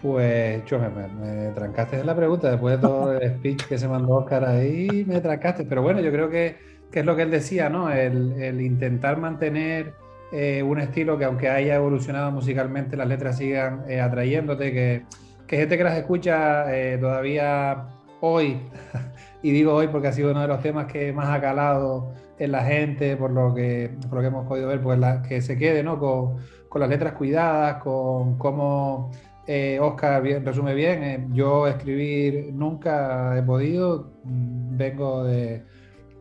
S4: Pues, yo me, trancaste en la pregunta. Después de todo el speech que se mandó Oscar ahí, me trancaste. Pero bueno, yo creo que, que es lo que él decía, ¿no? El, el intentar mantener eh, un estilo que aunque haya evolucionado musicalmente, las letras sigan eh, atrayéndote, que, que, gente que las escucha eh, todavía hoy, [LAUGHS] y digo hoy porque ha sido uno de los temas que más ha calado en la gente, por lo que, por lo que hemos podido ver, pues la, que se quede ¿no? con, con las letras cuidadas, con cómo Oscar resume bien, yo escribir nunca he podido, mm, vengo de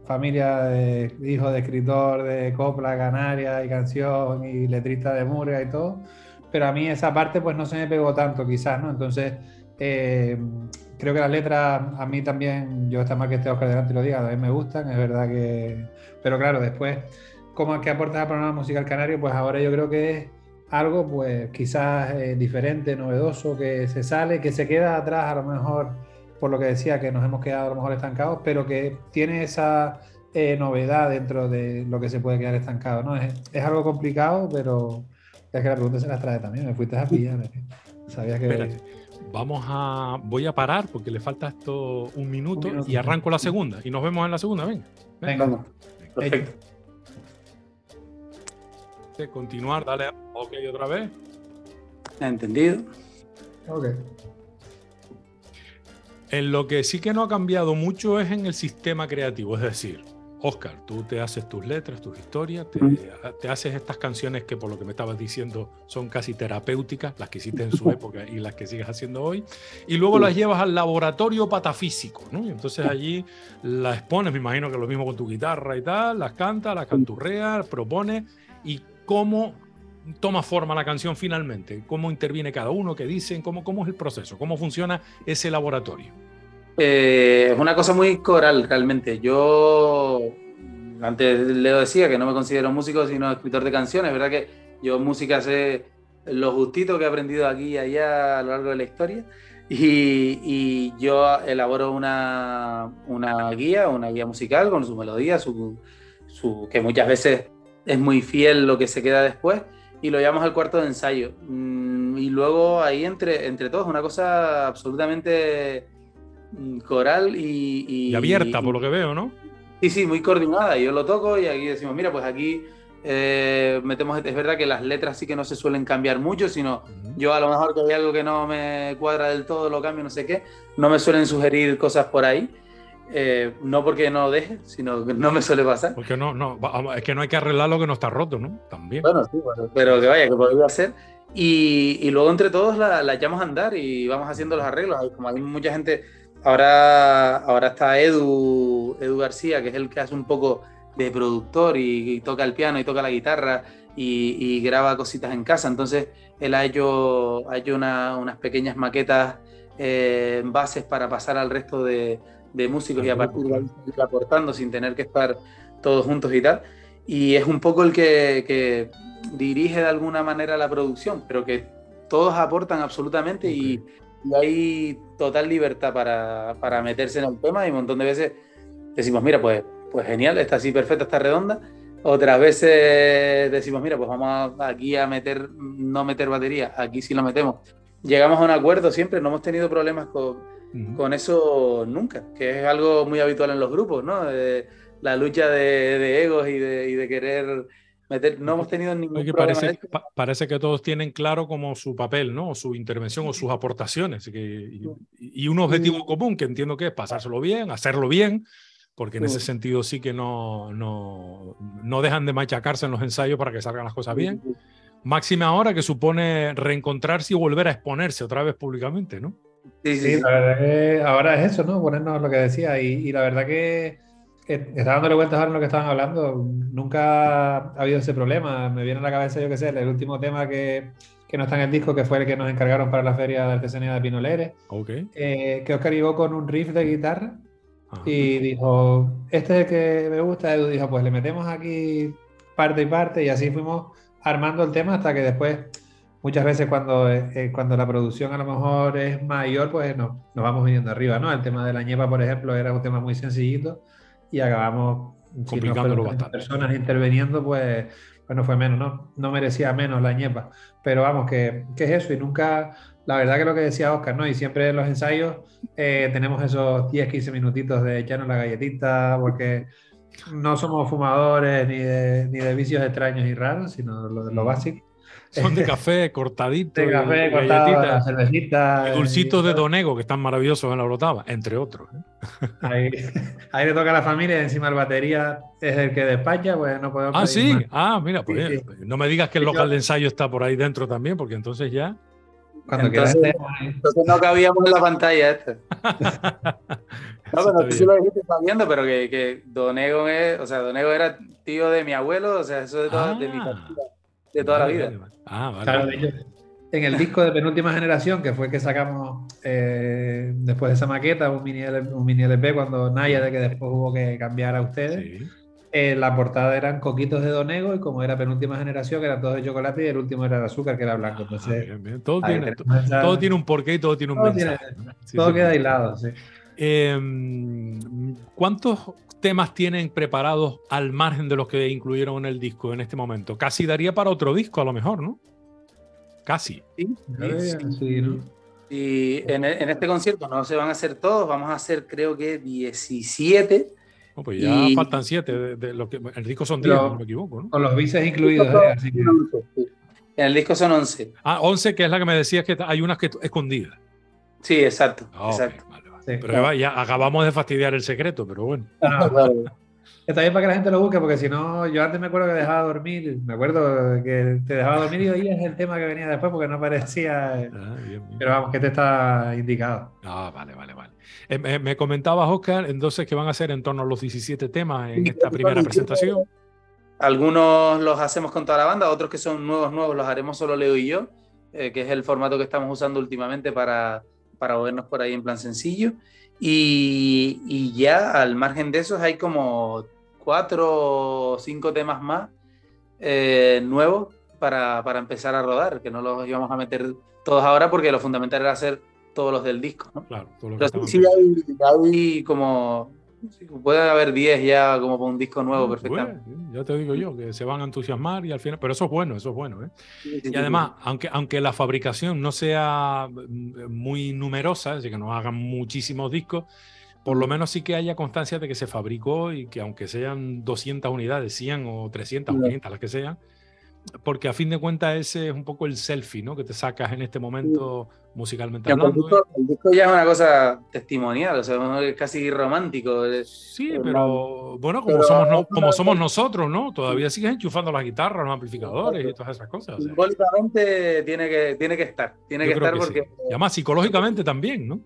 S4: familia de hijo de escritor de copla canaria y canción y letrista de murga y todo, pero a mí esa parte pues no se me pegó tanto quizás, ¿no? Entonces eh, creo que las letras a mí también, yo está mal que esté Oscar delante lo diga, a mí me gustan, es verdad que, pero claro, después, ¿cómo es que aporta al programa musical canario? Pues ahora yo creo que es algo pues quizás eh, diferente, novedoso, que se sale, que se queda atrás a lo mejor por lo que decía, que nos hemos quedado a lo mejor estancados, pero que tiene esa eh, novedad dentro de lo que se puede quedar estancado. ¿no? Es, algo complicado, pero es que la pregunta se la trae también. Me fuiste a pillar. Sabías que.
S2: Vamos a. Voy a parar porque le falta esto un minuto, y arranco la segunda. Y nos vemos en la segunda. Venga.
S3: Venga. Perfecto.
S2: Continuar, dale ok otra vez.
S3: Entendido.
S4: Ok.
S2: En lo que sí que no ha cambiado mucho es en el sistema creativo, es decir, Oscar, tú te haces tus letras, tus historias, te, haces estas canciones que por lo que me estabas diciendo son casi terapéuticas, las que hiciste en su época y las que sigues haciendo hoy, y luego las llevas al laboratorio patafísico, ¿no? Y entonces allí las expones, me imagino que lo mismo con tu guitarra y tal, las cantas, las canturreas, propones, y cómo toma forma la canción finalmente? ¿Cómo interviene cada uno? ¿Qué dicen? ¿Cómo, cómo es el proceso? ¿Cómo funciona ese laboratorio?
S3: Eh, es una cosa muy coral realmente. Yo antes Leo decía que no me considero músico sino escritor de canciones, ¿verdad? Que yo música sé lo justito que he aprendido aquí y allá a lo largo de la historia. Y, yo elaboro una, una, guía, una guía musical con su melodía, su, su, que muchas veces es muy fiel lo que se queda después y lo llevamos al cuarto de ensayo. Mm, y luego ahí entre, entre todos, una cosa absolutamente mm, coral y...
S2: Y, abierta, por lo que veo, ¿no?
S3: Sí, sí, muy coordinada. Yo lo toco y aquí decimos, mira, pues aquí eh, metemos... Es verdad que las letras sí que no se suelen cambiar mucho, sino yo a lo mejor que hay algo que no me cuadra del todo, lo cambio, no sé qué. No me suelen sugerir cosas por ahí. Eh, no porque no deje, sino que no me suele pasar.
S2: Porque no, no, es que no hay que arreglar lo que no está roto, ¿no? También.
S3: Bueno, sí, bueno, pero que vaya, que podría hacer. Y, y, luego entre todos la, la, echamos a andar y vamos haciendo los arreglos. Como hay mucha gente, ahora, ahora está Edu, Edu García, que es el que hace un poco de productor y, toca el piano y toca la guitarra y, y, graba cositas en casa. Entonces él ha hecho, ha hecho unas pequeñas maquetas, eh, bases para pasar al resto de, de músicos y a partir de ahí aportando sin tener que estar todos juntos y tal. Y es un poco el que, dirige de alguna manera la producción, pero que todos aportan absolutamente y, hay total libertad para, para, meterse en el tema y un montón de veces decimos, mira, pues, pues genial, está así perfecta, está redonda. Otras veces decimos, mira, pues vamos aquí a meter, no meter batería, aquí sí lo metemos llegamos a un acuerdo siempre, no hemos tenido problemas con, con eso nunca, que es algo muy habitual en los grupos, ¿no? la lucha de, egos y de, y de, querer meter. No hemos tenido ningún problema.
S2: Parece, parece, que todos tienen claro como su papel, ¿no? su intervención o sus aportaciones. y, un objetivo común que entiendo que es pasárselo bien, hacerlo bien, porque en ese sentido sí que no, no, no dejan de machacarse en los ensayos para que salgan las cosas bien. Máxima ahora que supone reencontrarse y volver a exponerse otra vez públicamente, ¿no?
S4: Sí, sí, la verdad que ahora es eso, ¿no? Ponernos lo que decía. Y, la verdad que está dándole vueltas ahora en lo que estaban hablando. Nunca ha habido ese problema. Me viene a la cabeza, yo qué sé, el último tema que, que no está en el disco, que fue el que nos encargaron para la Feria de Artesanía de Pinoleres.
S2: Okay.
S4: Eh, que Oscar llegó con un riff de guitarra y dijo: Este es el que me gusta. Edu dijo: Pues le metemos aquí parte y parte. Y así fuimos armando el tema hasta que después muchas veces cuando, eh, eh, cuando la producción a lo mejor es mayor, pues no, nos vamos viniendo arriba, ¿no? El tema de la ñepa, por ejemplo, era un tema muy sencillito y acabamos
S2: complicándolo bastante.
S4: Personas interviniendo, pues, pues no fue menos, ¿no? No merecía menos la ñepa. Pero vamos, que, es eso y nunca, la verdad que lo que decía Oscar, ¿no? Y siempre en los ensayos eh, tenemos esos 10, 15 minutitos de echarnos la galletita, porque no somos fumadores ni de, ni de vicios extraños y raros, sino lo, lo mm. básico.
S2: Son de [LAUGHS] café cortadito.
S4: De café, cortado, cervecita.
S2: Y dulcitos de Donego, que están maravillosos en la brotava, entre otros. ¿eh? [LAUGHS]
S4: Ahí, ahí, le toca a la familia, encima el batería es el que despacha, pues no podemos.
S2: Ah, sí. Ah, mira, pues no me digas que el local de ensayo está por ahí dentro también, porque entonces ya.
S3: Cuando entonces, entonces no cabíamos en la pantalla [LAUGHS] esta. No, pero tú sí lo dijiste viendo, pero que, que Donego es, o sea, Donego era tío de mi abuelo, o sea, eso de toda, de mi ah. familia de toda la vida.
S2: Ah, vale.
S4: en el disco de penúltima generación, que fue el que sacamos eh, después de esa maqueta, un mini, un mini LP, cuando Naya, de que después hubo que cambiar a ustedes. Eh, la portada eran coquitos de Donego y como era penúltima generación, que era todo de chocolate y el último era de azúcar, que era blanco. Ah, Entonces,
S2: Todo, tiene, todo, tiene, un porqué y todo tiene un mensaje.
S4: todo queda aislado, sí.
S2: Em, ¿Cuántos temas tienen preparados al margen de los que incluyeron en el disco en este momento? Casi daría para otro disco a lo mejor, ¿no? Casi.
S3: Sí, Y en, este concierto no se van a hacer todos, vamos a hacer creo que 17.
S2: pues ya faltan 7, de, lo que, el disco son 10, no me equivoco. ¿no?
S4: Con los bices incluidos. ¿eh?
S3: En el disco son 11.
S2: Ah, 11, que es la que me decías que hay unas que escondidas.
S3: Sí, exacto. Ah, exacto
S2: pero ya acabamos de fastidiar el secreto, pero bueno.
S4: Está bien para que la gente lo busque, porque si no, yo antes me acuerdo que dejaba dormir, me acuerdo que te dejaba dormir y oías el tema que venía después porque no parecía. Eh, ah, pero vamos, que te está indicado.
S2: Ah, vale, vale, vale. Eh, me, comentabas, Oscar, entonces que van a ser en torno a los 17 temas en esta primera presentación.
S3: Algunos los hacemos con toda la banda, otros que son nuevos, nuevos, los haremos solo Leo y yo, eh, que es el formato que estamos usando últimamente para para movernos por ahí en plan sencillo. Y, ya al margen de esos hay como cuatro o cinco temas más eh, nuevos para, para, empezar a rodar, que no los íbamos a meter todos ahora porque lo fundamental era hacer todos los del disco.
S2: Claro,
S3: Pero sí, hay, como puede haber 10 ya como para un disco nuevo, mm, perfectamente.
S2: ya te digo yo, que se van a entusiasmar y al final, pero eso es bueno, eso es bueno. ¿eh? y además, aunque, aunque la fabricación no sea mm, muy numerosa, así que no hagan muchísimos discos, por lo menos sí que haya constancia de que se fabricó y que aunque sean 200 unidades, 100 o 300 o 500, las que sean, porque a fin de cuentas ese es un poco el selfie, ¿no? Que te sacas en este momento musicalmente hablando.
S3: El disco, ya es una cosa testimonial, o sea, es casi romántico.
S2: Sí, pero bueno, como, somos, como somos nosotros, ¿no? Todavía sigues enchufando las guitarras, los amplificadores y todas esas cosas.
S3: Simbólicamente tiene que, tiene que estar, tiene que estar porque...
S2: Y además psicológicamente también, ¿no?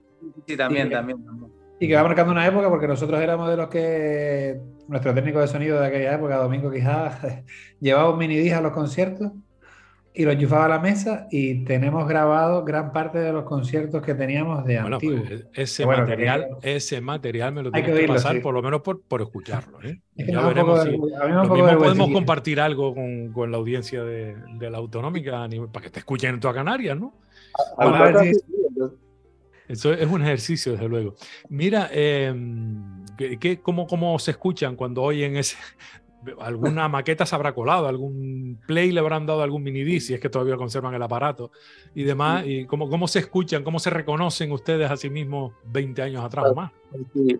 S3: Sí, también, también, también.
S4: Y que va marcando una época porque nosotros éramos de los que, nuestro técnico de sonido de aquella época, Domingo Quijada, [LAUGHS] llevaba un mini disc a los conciertos y lo enchufaba a la mesa y tenemos grabado gran parte de los conciertos que teníamos de bueno, antiguo. Pues,
S2: ese, material, ese material me lo tengo que, pasar por lo menos por, por escucharlo. ¿eh? ya veremos si podemos compartir algo con, con, la audiencia de, de la autonómica para que te escuchen en toda Canarias, ¿no? A, a ver si, eso es un ejercicio, desde luego. Mira, eh, ¿qué, cómo, ¿cómo se escuchan cuando oyen ese, [LAUGHS] alguna [LAUGHS] maqueta se habrá colado, algún play le habrán dado algún mini si es que todavía conservan el aparato y demás. ¿Y cómo, cómo se escuchan, cómo se reconocen ustedes a sí mismos 20 años atrás o más?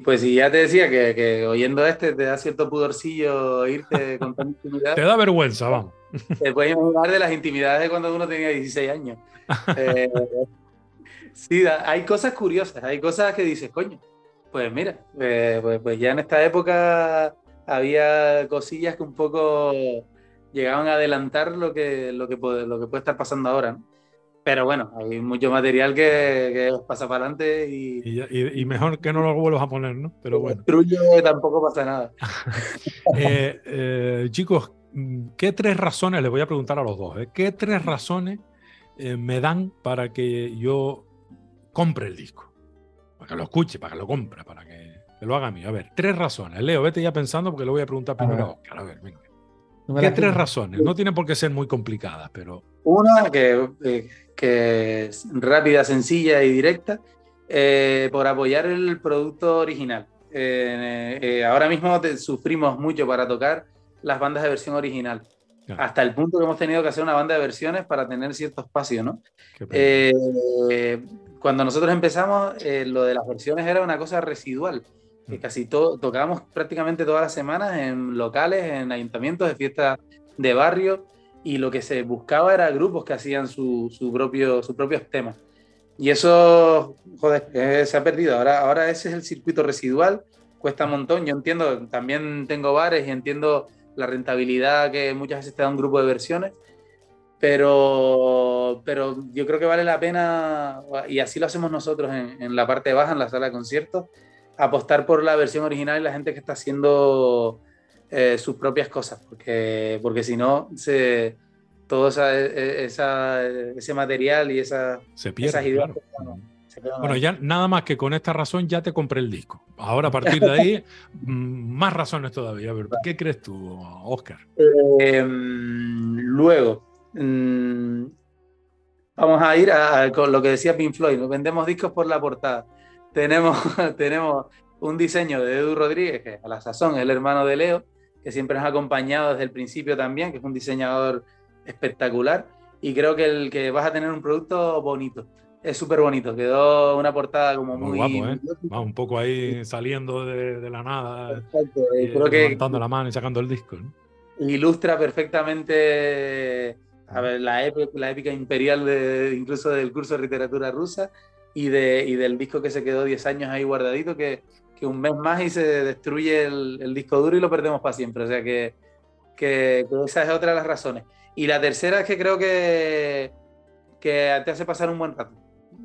S3: Pues sí, ya te decía que, que, oyendo este te da cierto pudorcillo irte [LAUGHS] con tanta intimidad.
S2: te da vergüenza, vamos.
S3: Te puedes hablar de las intimidades de cuando uno tenía 16 años. Eh, sí, hay cosas curiosas, hay cosas que dices, coño, pues mira, eh, pues, pues, ya en esta época había cosillas que un poco llegaban a adelantar lo que, lo que, puede, lo que puede estar pasando ahora. ¿no? Pero bueno, hay mucho material que, que pasa para adelante y,
S2: y, y, mejor que no lo vuelvas a poner, ¿no? Pero bueno.
S3: tampoco pasa nada. [LAUGHS]
S2: eh, eh, chicos, ¿qué tres razones, les voy a preguntar a los dos. ¿qué tres razones me dan para que yo compre el disco? Para que lo escuche, para que lo compre, para que, que lo haga mío. A ver, tres razones. Leo, vete ya pensando porque lo voy a preguntar primero a Oscar. A ver, venga. ¿Qué tres razones? No tienen por qué ser muy complicadas, pero...
S3: Una, que, eh, que es rápida, sencilla y directa, eh, por apoyar el producto original. Eh, eh, ahora mismo te, sufrimos mucho para tocar las bandas de versión original. Claro. Hasta el punto que hemos tenido que hacer una banda de versiones para tener cierto espacio, ¿no? Cuando nosotros empezamos, lo de las versiones era una cosa residual que casi todo, tocábamos prácticamente todas las semanas en locales, en ayuntamientos, de fiestas de barrio, y lo que se buscaba era grupos que hacían su, su propio, sus propios temas. Y eso, joder, eh, se ha perdido. Ahora, ahora ese es el circuito residual, cuesta un montón. Yo entiendo, también tengo bares y entiendo la rentabilidad que muchas veces te da un grupo de versiones, pero, pero yo creo que vale la pena, y así lo hacemos nosotros en, en la parte baja, en la sala de conciertos, apostar por la versión original y la gente que está haciendo eh, sus propias cosas, porque, porque si no, se, todo esa, esa, ese material y esa,
S2: se pierde, esas ideas. Claro. Se bueno, ya nada más que con esta razón ya te compré el disco. Ahora a partir de ahí, [LAUGHS] mm, más razones todavía. ¿Qué crees tú, Oscar?
S3: Eh, luego, mmm, vamos a ir a, a, con lo que decía Pink Floyd. Vendemos discos por la portada tenemos, [LAUGHS] tenemos un diseño de Edu Rodríguez, que a la sazón es el hermano de Leo, que siempre nos ha acompañado desde el principio también, que es un diseñador espectacular. Y creo que el que vas a tener un producto bonito. Es súper bonito, quedó una portada como muy,
S2: muy guapo, ¿eh? Va un poco ahí saliendo de, de la nada, Exacto. Eh, creo que levantando la mano y sacando el disco. ¿no?
S3: Ilustra perfectamente a ver, la, épica, la épica imperial de, incluso del curso de literatura rusa y, de, y del disco que se quedó 10 años ahí guardadito, que, que un mes más y se destruye el, el, disco duro y lo perdemos para siempre. O sea que, que, que, esa es otra de las razones. Y la tercera es que creo que, que te hace pasar un buen rato.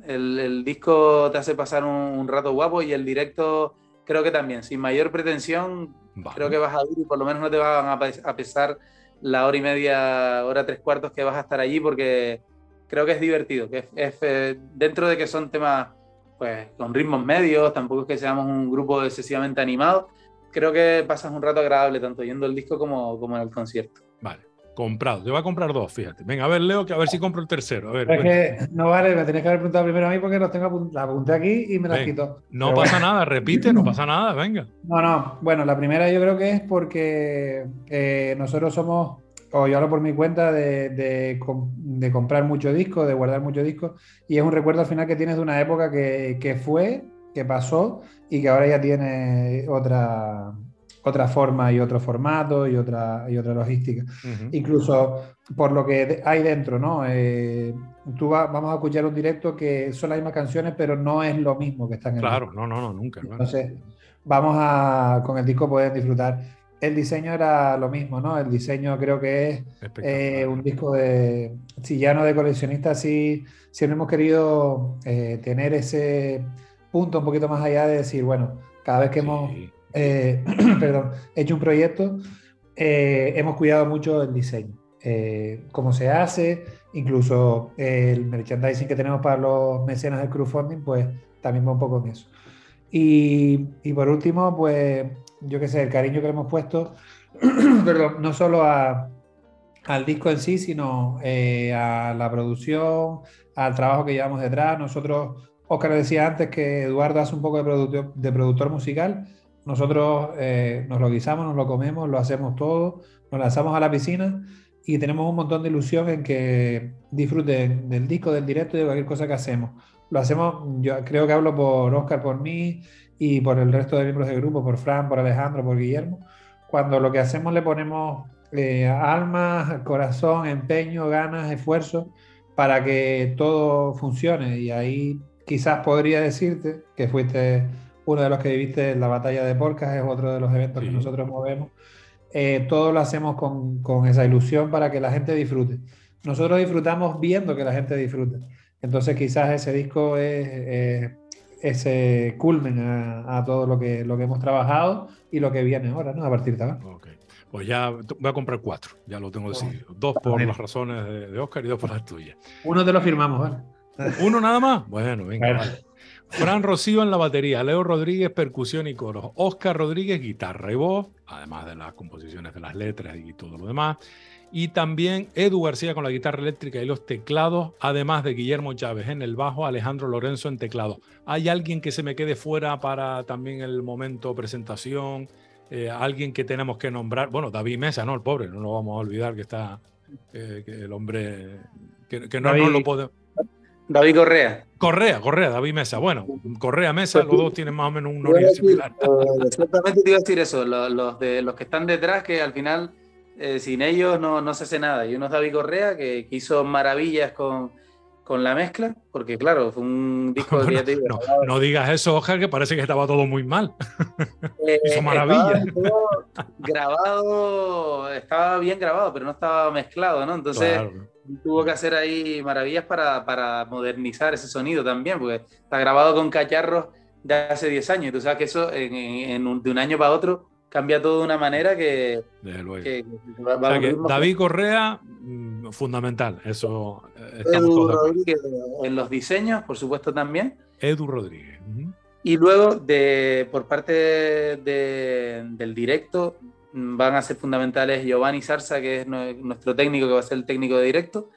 S3: El, el disco te hace pasar un, un, rato guapo y el directo creo que también, sin mayor pretensión, vale. creo que vas a ir y por lo menos no te van a pesar la hora y media, hora tres cuartos que vas a estar allí porque creo que es divertido, que es, eh, dentro de que son temas pues con ritmos medios, tampoco es que seamos un grupo excesivamente animado, creo que pasas un rato agradable tanto yendo el disco como, como en el concierto.
S2: Vale, comprado. Yo voy a comprar dos, fíjate. Venga, a ver, Leo, que a ver si compro el tercero. A ver,
S4: es que no vale, me tenés que haber preguntado primero a mí porque los tengo la apunté aquí y me las quito.
S2: No Pero pasa bueno. nada, repite, no pasa nada, venga.
S4: No, no, bueno, la primera yo creo que es porque eh, nosotros somos o yo hablo por mi cuenta de, de, de comprar mucho disco, de guardar mucho disco, y es un recuerdo al final que tienes de una época que, que fue, que pasó y que ahora ya tiene otra, otra forma y otro formato y otra, y otra logística. Uh -huh. Incluso por lo que hay dentro, ¿no? Eh, tú va, vamos a escuchar un directo que son las mismas canciones, pero no es lo mismo que están en
S2: Claro,
S4: el
S2: no, no, no, nunca. Claro.
S4: Entonces, vamos a, con el disco pueden disfrutar el diseño era lo mismo, ¿no? El diseño creo que es eh, un disco de, si ya no de coleccionista, sí, siempre hemos querido eh, tener ese punto un poquito más allá de decir, bueno, cada vez que sí. hemos eh, [CLEARS THROAT] perdón, hecho un proyecto, eh, hemos cuidado mucho el diseño, eh, cómo se hace, incluso el merchandising que tenemos para los mecenas del crowdfunding, pues también va un poco en eso. Y, y por último, pues yo qué sé, el cariño que le hemos puesto, [CLEARS THROAT] perdón, no solo a, al disco en sí, sino eh, a la producción, al trabajo que llevamos detrás. Nosotros, Oscar decía antes que Eduardo hace un poco de productor, de productor musical nosotros eh, nos lo guisamos, nos lo comemos, lo hacemos todo, nos lanzamos a la piscina y tenemos un montón de ilusión en que disfruten del disco, del directo y de cualquier cosa que hacemos. Lo hacemos, yo creo que hablo por Oscar, por mí y por el resto de miembros del grupo, por Fran, por Alejandro, por Guillermo. Cuando lo que hacemos le ponemos eh, alma, corazón, empeño, ganas, esfuerzo para que todo funcione. Y ahí quizás podría decirte que fuiste uno de los que viviste en la batalla de Porcas, es otro de los eventos que nosotros movemos. Eh, todo lo hacemos con, con, esa ilusión para que la gente disfrute. Nosotros disfrutamos viendo que la gente disfrute. Entonces quizás ese disco es ese culmen a, a, todo lo que, lo que hemos trabajado y lo que viene ahora, ¿no? A partir de ahora.
S2: Okay. Pues ya voy a comprar cuatro, ya lo tengo decidido. Dos por las razones de, de, Oscar y dos por las tuyas.
S4: Uno te lo firmamos, ¿vale?
S2: ¿Uno nada más? Bueno, venga, vale. Fran Rocío en la batería, Leo Rodríguez percusión y coros, Oscar Rodríguez guitarra y voz, además de las composiciones de las letras y todo lo demás. Y también Edu García con la guitarra eléctrica y los teclados, además de Guillermo Chávez en el bajo, Alejandro Lorenzo en teclado. ¿Hay alguien que se me quede fuera para también el momento presentación? Eh, alguien que tenemos que nombrar. Bueno, David Mesa, ¿no? El pobre, no nos vamos a olvidar que está eh, que el hombre que, que no, no lo podemos.
S3: David Correa.
S2: Correa, Correa, David Mesa. Bueno, Correa, Mesa, los dos tienen más o menos un origen similar.
S3: Exactamente te iba a decir eso, los, los, de, los que están detrás, que al final eh, sin ellos no, no, se hace nada. Y uno es David Correa, que, que hizo maravillas con, con, la mezcla, porque claro, fue un disco
S2: bueno,
S3: de
S2: no, no, digas eso, Oscar, que parece que estaba todo muy mal. Eh, [LAUGHS] hizo maravillas.
S3: grabado, estaba bien grabado, pero no estaba mezclado, ¿no? Entonces... Claro tuvo que hacer ahí maravillas para, para, modernizar ese sonido también, porque está grabado con cacharros de hace 10 años. Y tú sabes que eso en, en un, de un año para otro cambia todo de una manera que.
S2: que, va, va o sea que David Correa, mm, fundamental. Eso.
S3: Eh, Edu Rodríguez en los diseños, por supuesto, también.
S2: Edu Rodríguez. Uh -huh.
S3: Y luego, de, por parte de, del directo, van a ser fundamentales Giovanni Sarza, que es nuestro técnico, que va a ser el técnico de directo,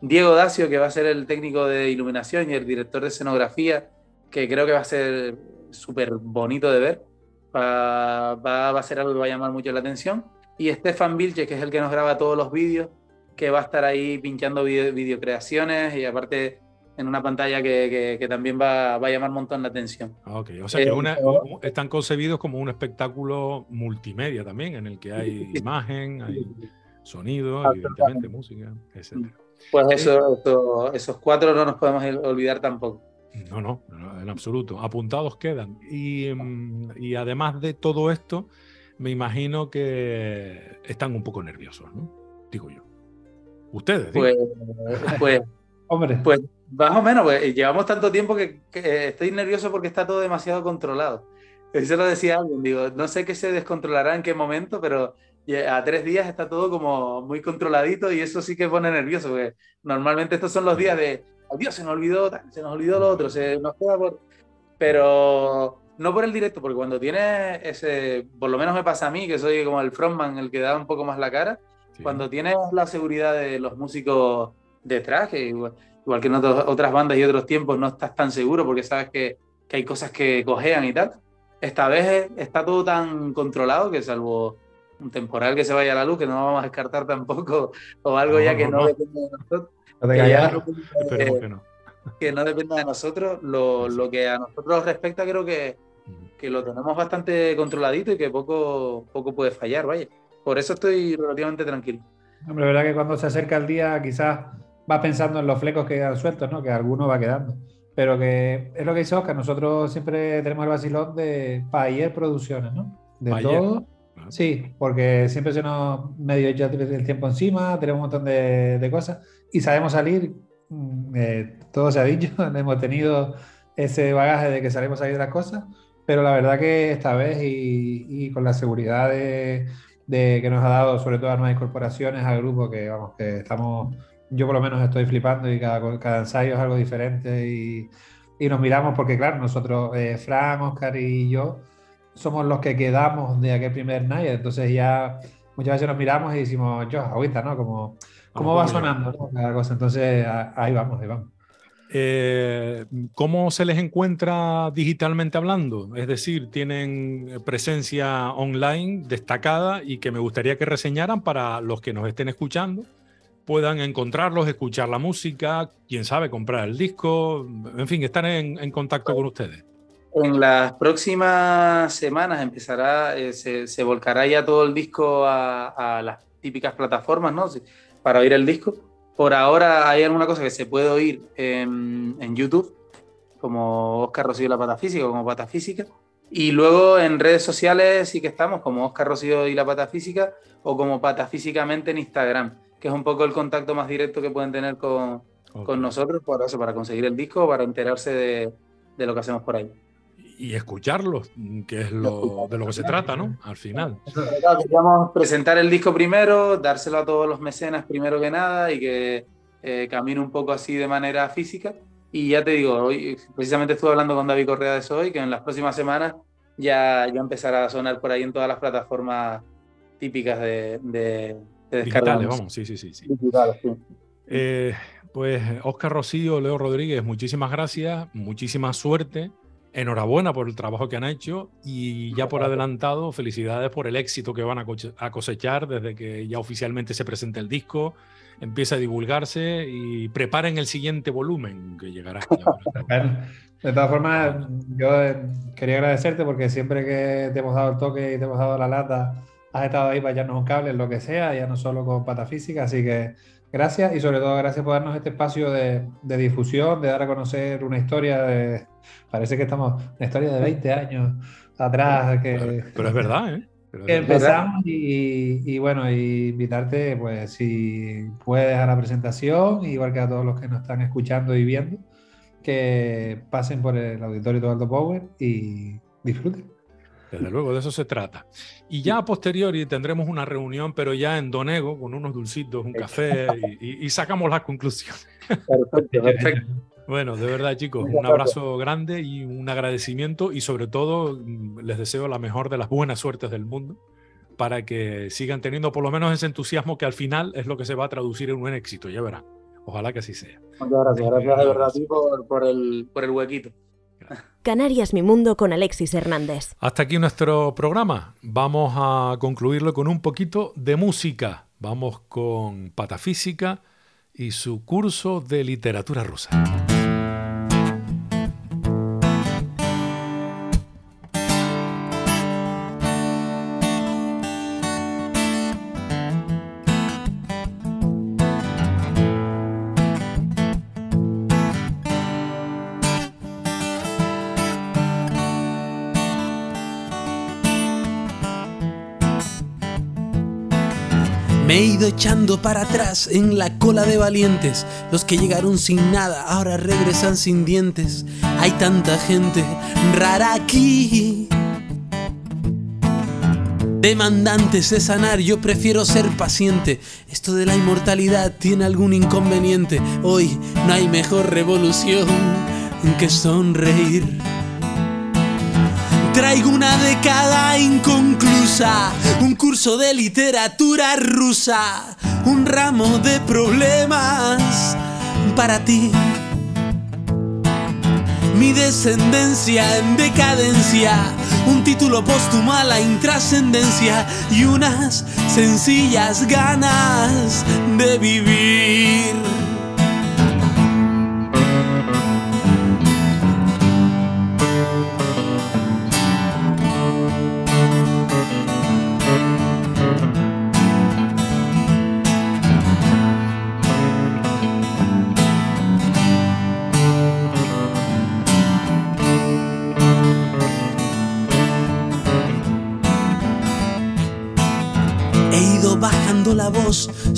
S3: Diego Dacio, que va a ser el técnico de iluminación y el director de escenografía, que creo que va a ser súper bonito de ver, va, va, va, a ser algo que va a llamar mucho la atención, y Stefan Vilche, que es el que nos graba todos los vídeos, que va a estar ahí pinchando video, videocreaciones y aparte en una pantalla que, que, que también va, va, a llamar un montón la atención.
S2: Ok, o sea que eh, una, están concebidos como un espectáculo multimedia también, en el que hay imagen, hay sonido, evidentemente música, etc.
S3: Pues eso, eso, esos cuatro no nos podemos olvidar tampoco.
S2: No, no, en absoluto. Apuntados quedan. Y, mm, y además de todo esto, me imagino que están un poco nerviosos, ¿no? Digo yo. Ustedes. Digo.
S3: Pues, pues, [LAUGHS] Hombre. pues más o menos, pues, llevamos tanto tiempo que, que, estoy nervioso porque está todo demasiado controlado. Eso lo decía alguien, digo, no sé qué se descontrolará en qué momento, pero a tres días está todo como muy controladito y eso sí que pone nervioso, porque normalmente estos son los días de, Dios, se nos olvidó, se nos olvidó lo otro, se nos queda por... Pero no por el directo, porque cuando tienes ese, por lo menos me pasa a mí, que soy como el frontman, el que da un poco más la cara, sí. cuando tienes la seguridad de los músicos detrás, que igual, igual que en otros, otras bandas y otros tiempos no estás tan seguro porque sabes que, que, hay cosas que cojean y tal. Esta vez está todo tan controlado que salvo un temporal que se vaya a la luz, que no vamos a descartar tampoco, o algo no, ya que no, no, depende de nosotros. No que, ya, Esperemos que no. Que no dependa de nosotros, lo, lo que a nosotros respecta creo que, que lo tenemos bastante controladito y que poco, poco puede fallar, vaya. Por eso estoy relativamente tranquilo.
S4: Hombre, verdad que cuando se acerca el día quizás va pensando en los flecos que quedan sueltos, ¿no? Que alguno va quedando. Pero que es lo que dice Oscar, nosotros siempre tenemos el vacilón de Payer Producciones, ¿no? De Payer. todo. Sí, porque siempre se nos medio echa el tiempo encima, tenemos un montón de, de cosas y sabemos salir, mm, eh, todo se ha dicho, [LAUGHS] hemos tenido ese bagaje de que sabemos salir de las cosas, pero la verdad que esta vez y, y con la seguridad de, de, que nos ha dado sobre todo a nuevas incorporaciones al grupo, que vamos, que estamos yo por lo menos estoy flipando y cada, cada ensayo es algo diferente y, y, nos miramos porque claro, nosotros, eh, Fran, Oscar y yo, somos los que quedamos de aquel primer night, entonces ya muchas veces nos miramos y decimos, yo, agüita, ¿no? Como, ¿Cómo va sonando ¿no? cada cosa? Entonces ahí vamos, ahí vamos.
S2: Eh, ¿Cómo se les encuentra digitalmente hablando? Es decir, tienen presencia online destacada y que me gustaría que reseñaran para los que nos estén escuchando, puedan encontrarlos, escuchar la música, quién sabe, comprar el disco, en fin, estar en, contacto con ustedes.
S3: En las próximas semanas empezará, eh, se, volcará ya todo el disco a, a las típicas plataformas, ¿no? Para oír el disco por ahora hay alguna cosa que se puede oír en, YouTube, como Oscar Rocío la Patafísica, como Patafísica. Y luego en redes sociales sí que estamos, como Oscar Rocío y la Patafísica, o como Patafísicamente en Instagram, que es un poco el contacto más directo que pueden tener con, con nosotros para, eso, para conseguir el disco, para enterarse de, de lo que hacemos por ahí
S2: y escucharlos, que es lo, de lo que se trata, ¿no? Al final.
S3: Queríamos presentar el disco primero, dárselo a todos los mecenas primero que nada y que eh, camine un poco así de manera física. Y ya te digo, hoy precisamente estuve hablando con David Correa de eso hoy, que en las próximas semanas ya, ya empezará a sonar por ahí en todas las plataformas típicas de, de,
S2: Digitales, vamos, sí, sí, sí. sí. Eh, pues Oscar Rocío, Leo Rodríguez, muchísimas gracias, muchísima suerte enhorabuena por el trabajo que han hecho y ya por adelantado, felicidades por el éxito que van a cosechar desde que ya oficialmente se presente el disco, empieza a divulgarse y preparen el siguiente volumen que llegará. [LAUGHS]
S4: De todas formas, yo eh, quería agradecerte porque siempre que te hemos dado el toque y te hemos dado la lata, has estado ahí para echarnos un cable, lo que sea, ya no solo con patafísica, así que gracias y sobre todo gracias por darnos este espacio de, difusión, de dar a conocer una historia de, parece que estamos, una historia de 20 años atrás. Que,
S2: pero, es verdad, ¿eh?
S4: empezamos y, bueno, invitarte, pues si puedes a la presentación, igual que a todos los que nos están escuchando y viendo, que pasen por el auditorio de Alto Power y disfruten.
S2: Desde luego, de eso se trata. Y ya a posteriori tendremos una reunión, pero ya en Donego, con unos dulcitos, un café, y, sacamos las conclusiones. Perfecto, [LAUGHS] perfecto. Bueno, de verdad, chicos, un abrazo grande y un agradecimiento, y sobre todo mm, les deseo la mejor de las buenas suertes del mundo para que sigan teniendo por lo menos ese entusiasmo que al final es lo que se va a traducir en un éxito, ya verán. Ojalá que así sea.
S3: Muchas gracias, gracias de verdad a ti por, el, por el huequito.
S1: Canarias Mi Mundo con Alexis Hernández.
S2: Hasta aquí nuestro programa. Vamos a concluirlo con un poquito de música. Vamos con Patafísica y su curso de literatura rusa.
S5: He ido echando para atrás en la cola de valientes. Los que llegaron sin nada ahora regresan sin dientes. Hay tanta gente rara aquí. Demandantes de sanar, yo prefiero ser paciente. Esto de la inmortalidad tiene algún inconveniente. Hoy no hay mejor revolución que sonreír. Traigo una década inconclusa, un curso de literatura rusa, un ramo de problemas para ti. Mi descendencia en decadencia, un título póstumo a la intrascendencia y unas sencillas ganas de vivir.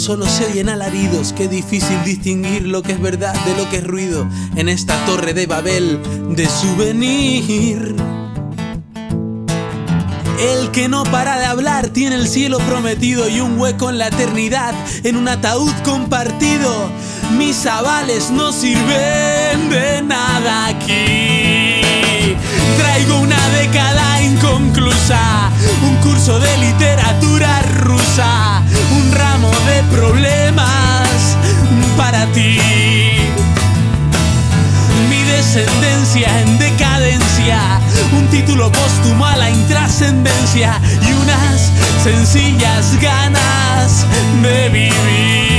S5: Solo se oyen alaridos. Qué difícil distinguir lo que es verdad de lo que es ruido en esta torre de Babel de souvenir. El que no para de hablar tiene el cielo prometido y un hueco en la eternidad en un ataúd compartido. Mis avales no sirven de nada aquí. Traigo una década inconclusa, un curso de literatura rusa problemas para ti. descendencia en decadencia, un título póstumo a la intrascendencia y unas sencillas ganas de vivir.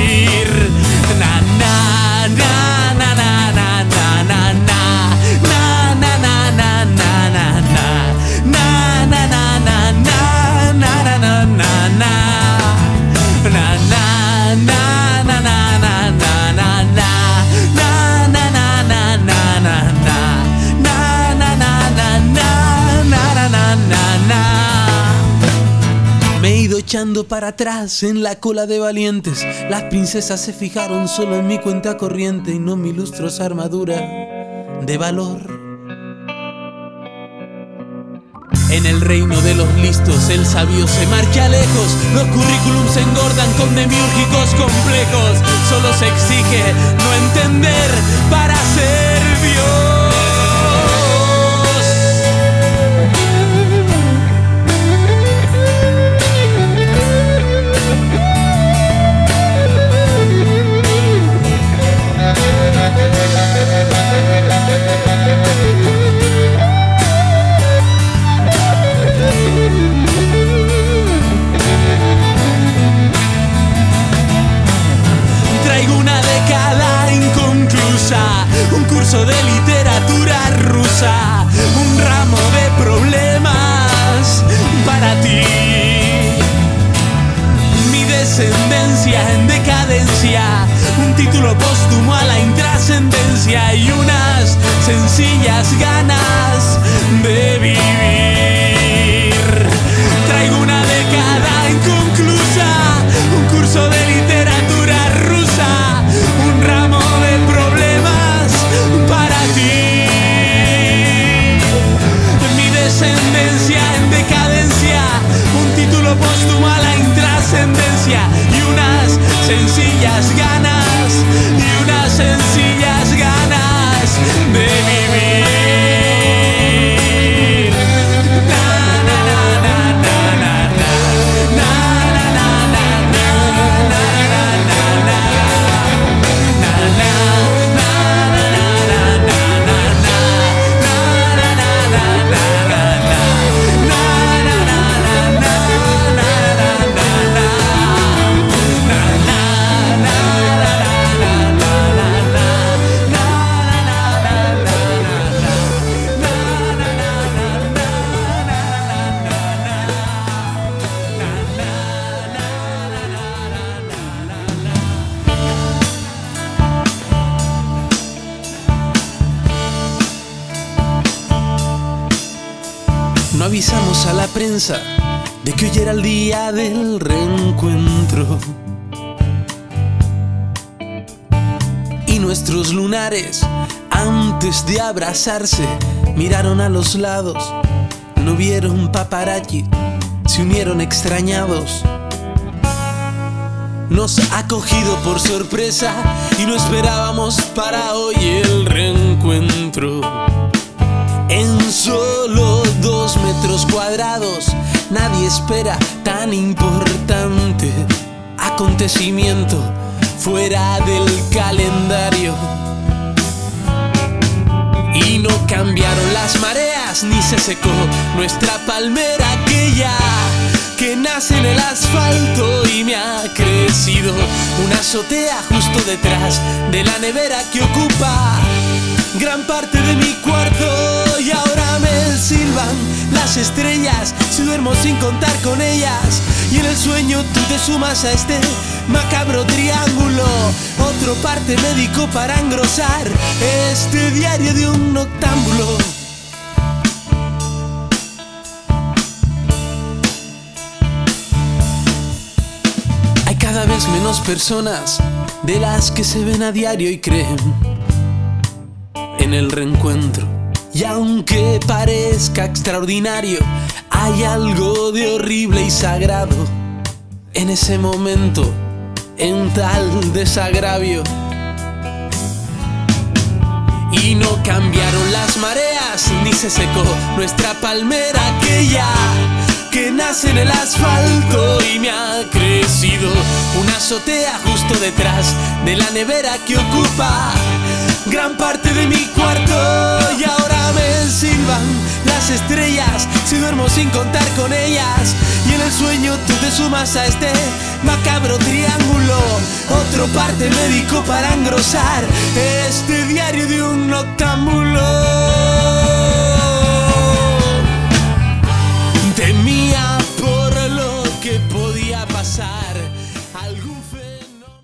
S5: Para atrás en la cola de valientes. Las princesas se fijaron solo en mi cuenta corriente y no mi lustrosa armadura de valor. En el reino de los listos, el sabio se marcha lejos. Los currículums se engordan con demiúrgicos complejos. Solo se exige no entender para ser un curso de literatura rusa, un ramo de problemas para ti. Mi descendencia en decadencia, un título póstumo a la intrascendencia y unas sencillas ganas de vivir. Mi descendencia en decadencia, un título póstumo a la intrascendencia. Y unas sencillas ganas, y unas sencillas de que hoy era el día del reencuentro. Y nuestros lunares, antes de abrazarse, miraron a los lados. No vieron paparazzi, se unieron extrañados. Nos ha cogido por sorpresa y no esperábamos para hoy el reencuentro. En solo cuadrados nadie espera tan importante acontecimiento fuera del calendario. Y no cambiaron las mareas ni se secó nuestra palmera aquella que nace en el asfalto y me ha crecido una azotea justo detrás de la nevera que ocupa gran parte de mi cuarto me silban las estrellas si duermo sin contar con ellas. Y en el sueño tú te sumas a este macabro triángulo. Otro parte médico para engrosar este diario de un noctámbulo. Hay cada vez menos personas de las que se ven a diario y creen en el reencuentro. Y aunque parezca extraordinario, hay algo de horrible y sagrado en ese momento, en tal desagravio. Y no cambiaron las mareas, ni se secó nuestra palmera aquella que nace en el asfalto y me ha crecido una azotea justo detrás de la nevera que ocupa gran parte de mi cuarto y ahora las estrellas si duermo sin contar con ellas. Y en el sueño tú te sumas a este macabro triángulo. Otro parte médico para engrosar este diario de un noctámbulo.